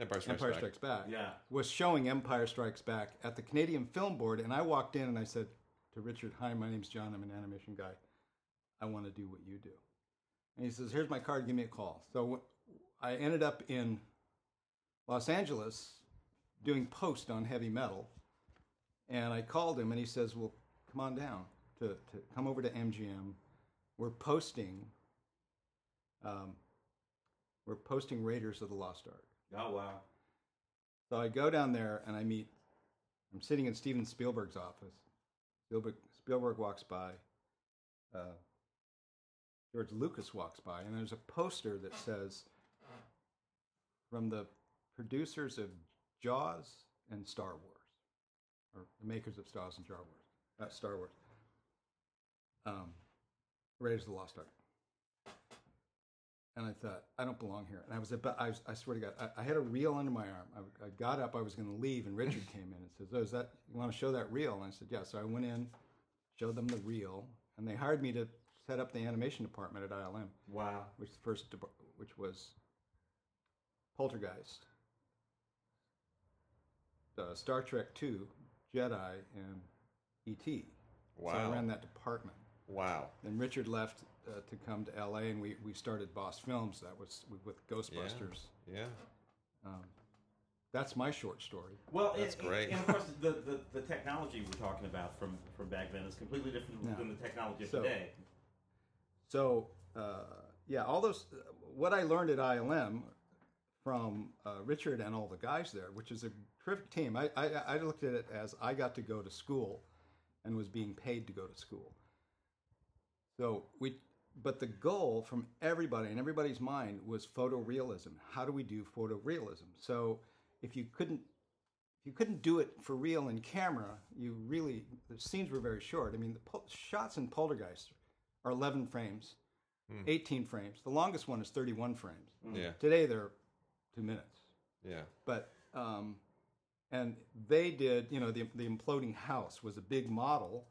S2: Empire Strikes
S4: Empire
S2: Back.
S4: Strikes Back
S3: Yeah.
S4: was showing Empire Strikes Back at the Canadian Film Board, and I walked in and I said to Richard, "Hi, my name's John. I'm an animation guy. I want to do what you do." And he says, "Here's my card. Give me a call." So I ended up in Los Angeles doing post on heavy metal, and I called him, and he says, "Well, come on down to, to come over to MGM. We're posting." Um, we're posting Raiders of the Lost Ark.
S3: Oh wow.
S4: So I go down there and I meet. I'm sitting in Steven Spielberg's office, Spielberg, Spielberg walks by. Uh, George Lucas walks by, and there's a poster that says, "From the producers of Jaws and Star Wars, or the makers of and Star Wars, uh, Star Wars, um, Raiders of the Lost Ark." And I thought, I don't belong here. And I was about, I, was, I swear to God, I, I had a reel under my arm. I, I got up, I was going to leave, and Richard came in and says, "Oh, is that you want to show that reel?" And I said, "Yeah." So I went in, showed them the reel, and they hired me to set up the animation department at ILM,
S3: Wow.
S4: which the first, dep- which was Poltergeist, uh, Star Trek II, Jedi, and ET. So I ran that department.
S2: Wow.
S4: And Richard left uh, to come to LA, and we, we started Boss Films. That was with- with Ghostbusters.
S2: Yeah.
S4: Um, that's my short story.
S3: Well,
S2: That's
S3: and,
S2: great.
S3: And of course, the, the, the technology we're talking about from, from back then is completely different
S4: Yeah.
S3: than the technology of
S4: So-
S3: today.
S4: So uh, yeah, all those what I learned at ILM from uh, Richard and all the guys there, which is a terrific team. I, I I looked at it as I got to go to school and was being paid to go to school. So we, but the goal from everybody in everybody's mind was photorealism. How do we do photorealism? So if you couldn't if you couldn't do it for real in camera, you really the scenes were very short. I mean, the pol- shots in Poltergeist are 11 frames, 18 frames. The longest one is 31 frames.
S2: Yeah.
S4: Today they're two minutes.
S2: Yeah.
S4: But um, and they did, you know, the the imploding house was a big model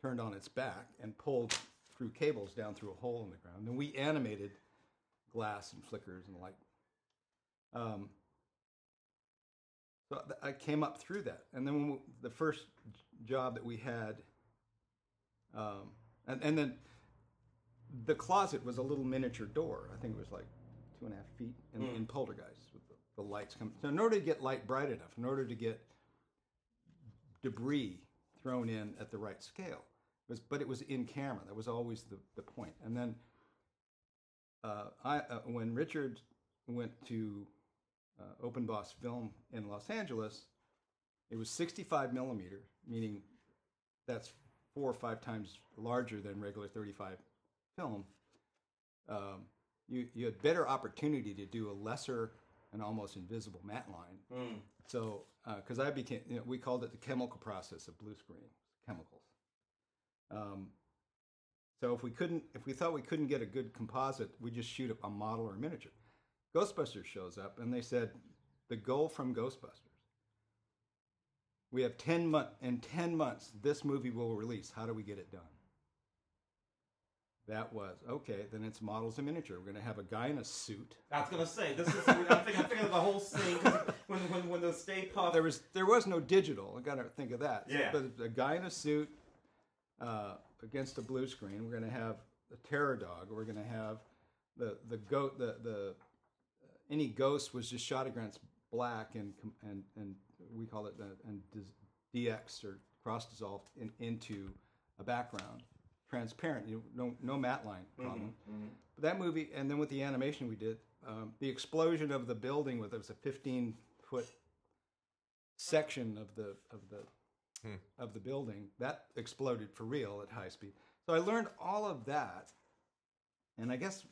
S4: turned on its back and pulled through cables down through a hole in the ground. And we animated glass and flickers and light. Um, so I came up through that, and then we, the first job that we had, um, and and then the closet was a little miniature door. I think it was like two and a half feet in, in Poltergeist with the, lights coming. So in order to get light bright enough, in order to get debris thrown in at the right scale, it was but it was in camera. That was always the, the point. And then uh, I uh, when Richard went to uh, Open Boss Film in Los Angeles, it was 65 millimeter, meaning that's four or five times larger than regular 35 film. Um, you you had better opportunity to do a lesser and almost invisible matte line.
S3: Mm.
S4: So because I became, you know, we called it the chemical process of blue screen chemicals. Um, so if we couldn't, if we thought we couldn't get a good composite, we just shoot a model or a miniature. Ghostbusters shows up, and they said the goal from Ghostbusters. We have ten month in ten months. This movie will release. How do we get it done? That was okay. Then it's models and miniature. We're going to have a guy in a suit.
S3: I was gonna say this is. I'm thinking, I'm thinking of the whole scene when when when the Stay Puft.
S4: There was there was no digital. I got to think of that.
S3: Yeah.
S4: But a guy in a suit uh, against a blue screen. We're going to have a terror dog. We're going to have the the goat. The the uh, any ghost was just shot against black and and and we call it the, and DX or cross dissolved in, into a background, transparent. You know, no no matte line problem. But that movie, and then with the animation we did, um, the explosion of the building with it was a 15 foot section of the of the of the building that exploded for real at high speed. So I learned all of that, and I guess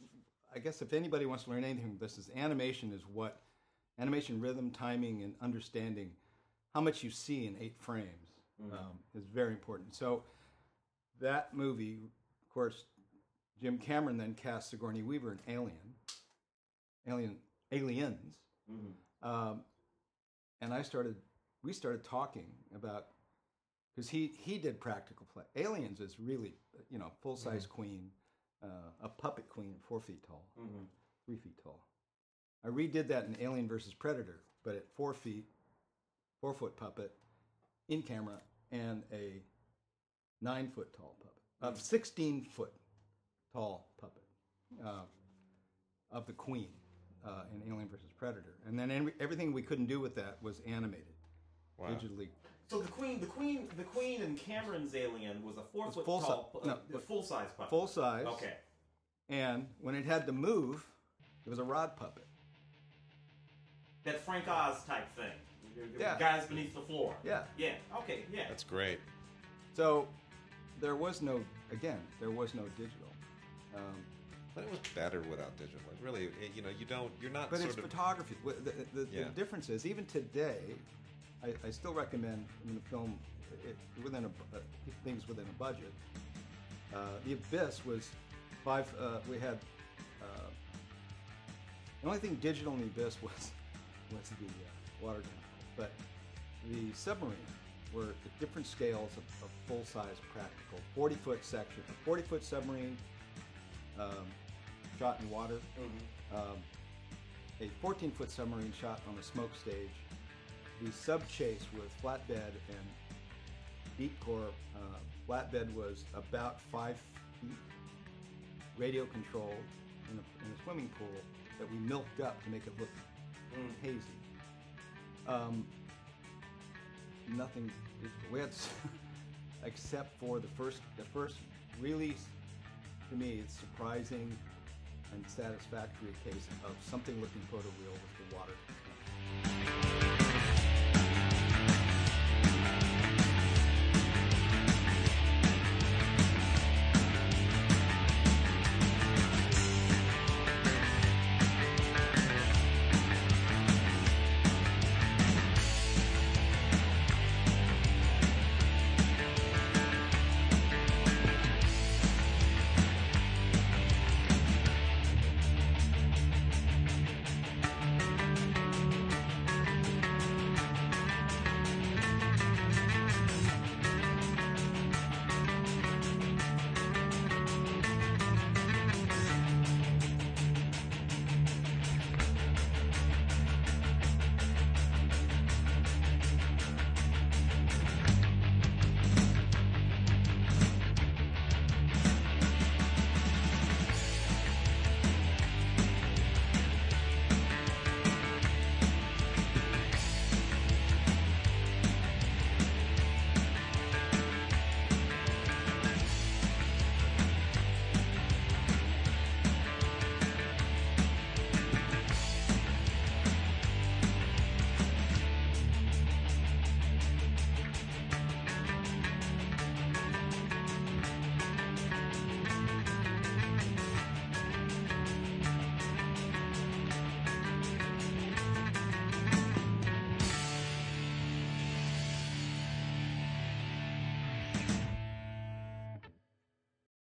S4: I guess if anybody wants to learn anything this, is animation is what animation rhythm, timing, and understanding how much you see in eight frames um, is very important. So that movie, of course, Jim Cameron then cast Sigourney Weaver in Alien, Alien, Aliens, um, and I started. We started talking about because he he did practical play. Aliens is really you know full size queen, uh, a puppet queen, four feet tall, three feet tall. I redid that in Alien versus Predator, but at four feet, four foot puppet, in camera, and a nine foot tall puppet, of sixteen foot tall puppet uh, of the queen uh, in Alien versus Predator, and then every, everything we couldn't do with that was animated,
S2: Wow.
S4: digitally.
S3: So the queen, the queen, the queen and Cameron's Alien was a four
S4: It's
S3: foot
S4: full si-
S3: tall, uh,
S4: no,
S3: a full size puppet.
S4: Full size.
S3: Okay.
S4: And when it had to move, it was a rod puppet.
S3: That Frank Oz type thing. The- the
S4: Yeah.
S3: Guys beneath the floor.
S4: Yeah.
S3: Yeah. Okay. Yeah.
S2: That's great.
S4: So there was no again there was no digital. Um,
S2: But it was better without digital. It really, it- you know, you don't, you're not
S4: but
S2: sort
S4: it's
S2: of.
S4: photography. The, the, the
S2: Yeah.
S4: difference is even today, I, I still recommend a film it, within a uh, things within a budget. Uh, the Abyss was five. Uh, we had uh, the only thing digital in the Abyss was was the uh, water chemical, but the submarine were at different scales of, of full size practical. Forty foot section, a forty foot submarine. Um, shot in water, um, a 14 foot submarine shot on a smoke stage, the sub chase with flatbed and deep core. Uh, flatbed was about five feet, radio controlled in a, in a swimming pool that we milked up to make it look hazy. Um, nothing. We had, except for the first, the first really, to me, it's surprising and satisfactory case of something looking photoreal with the water.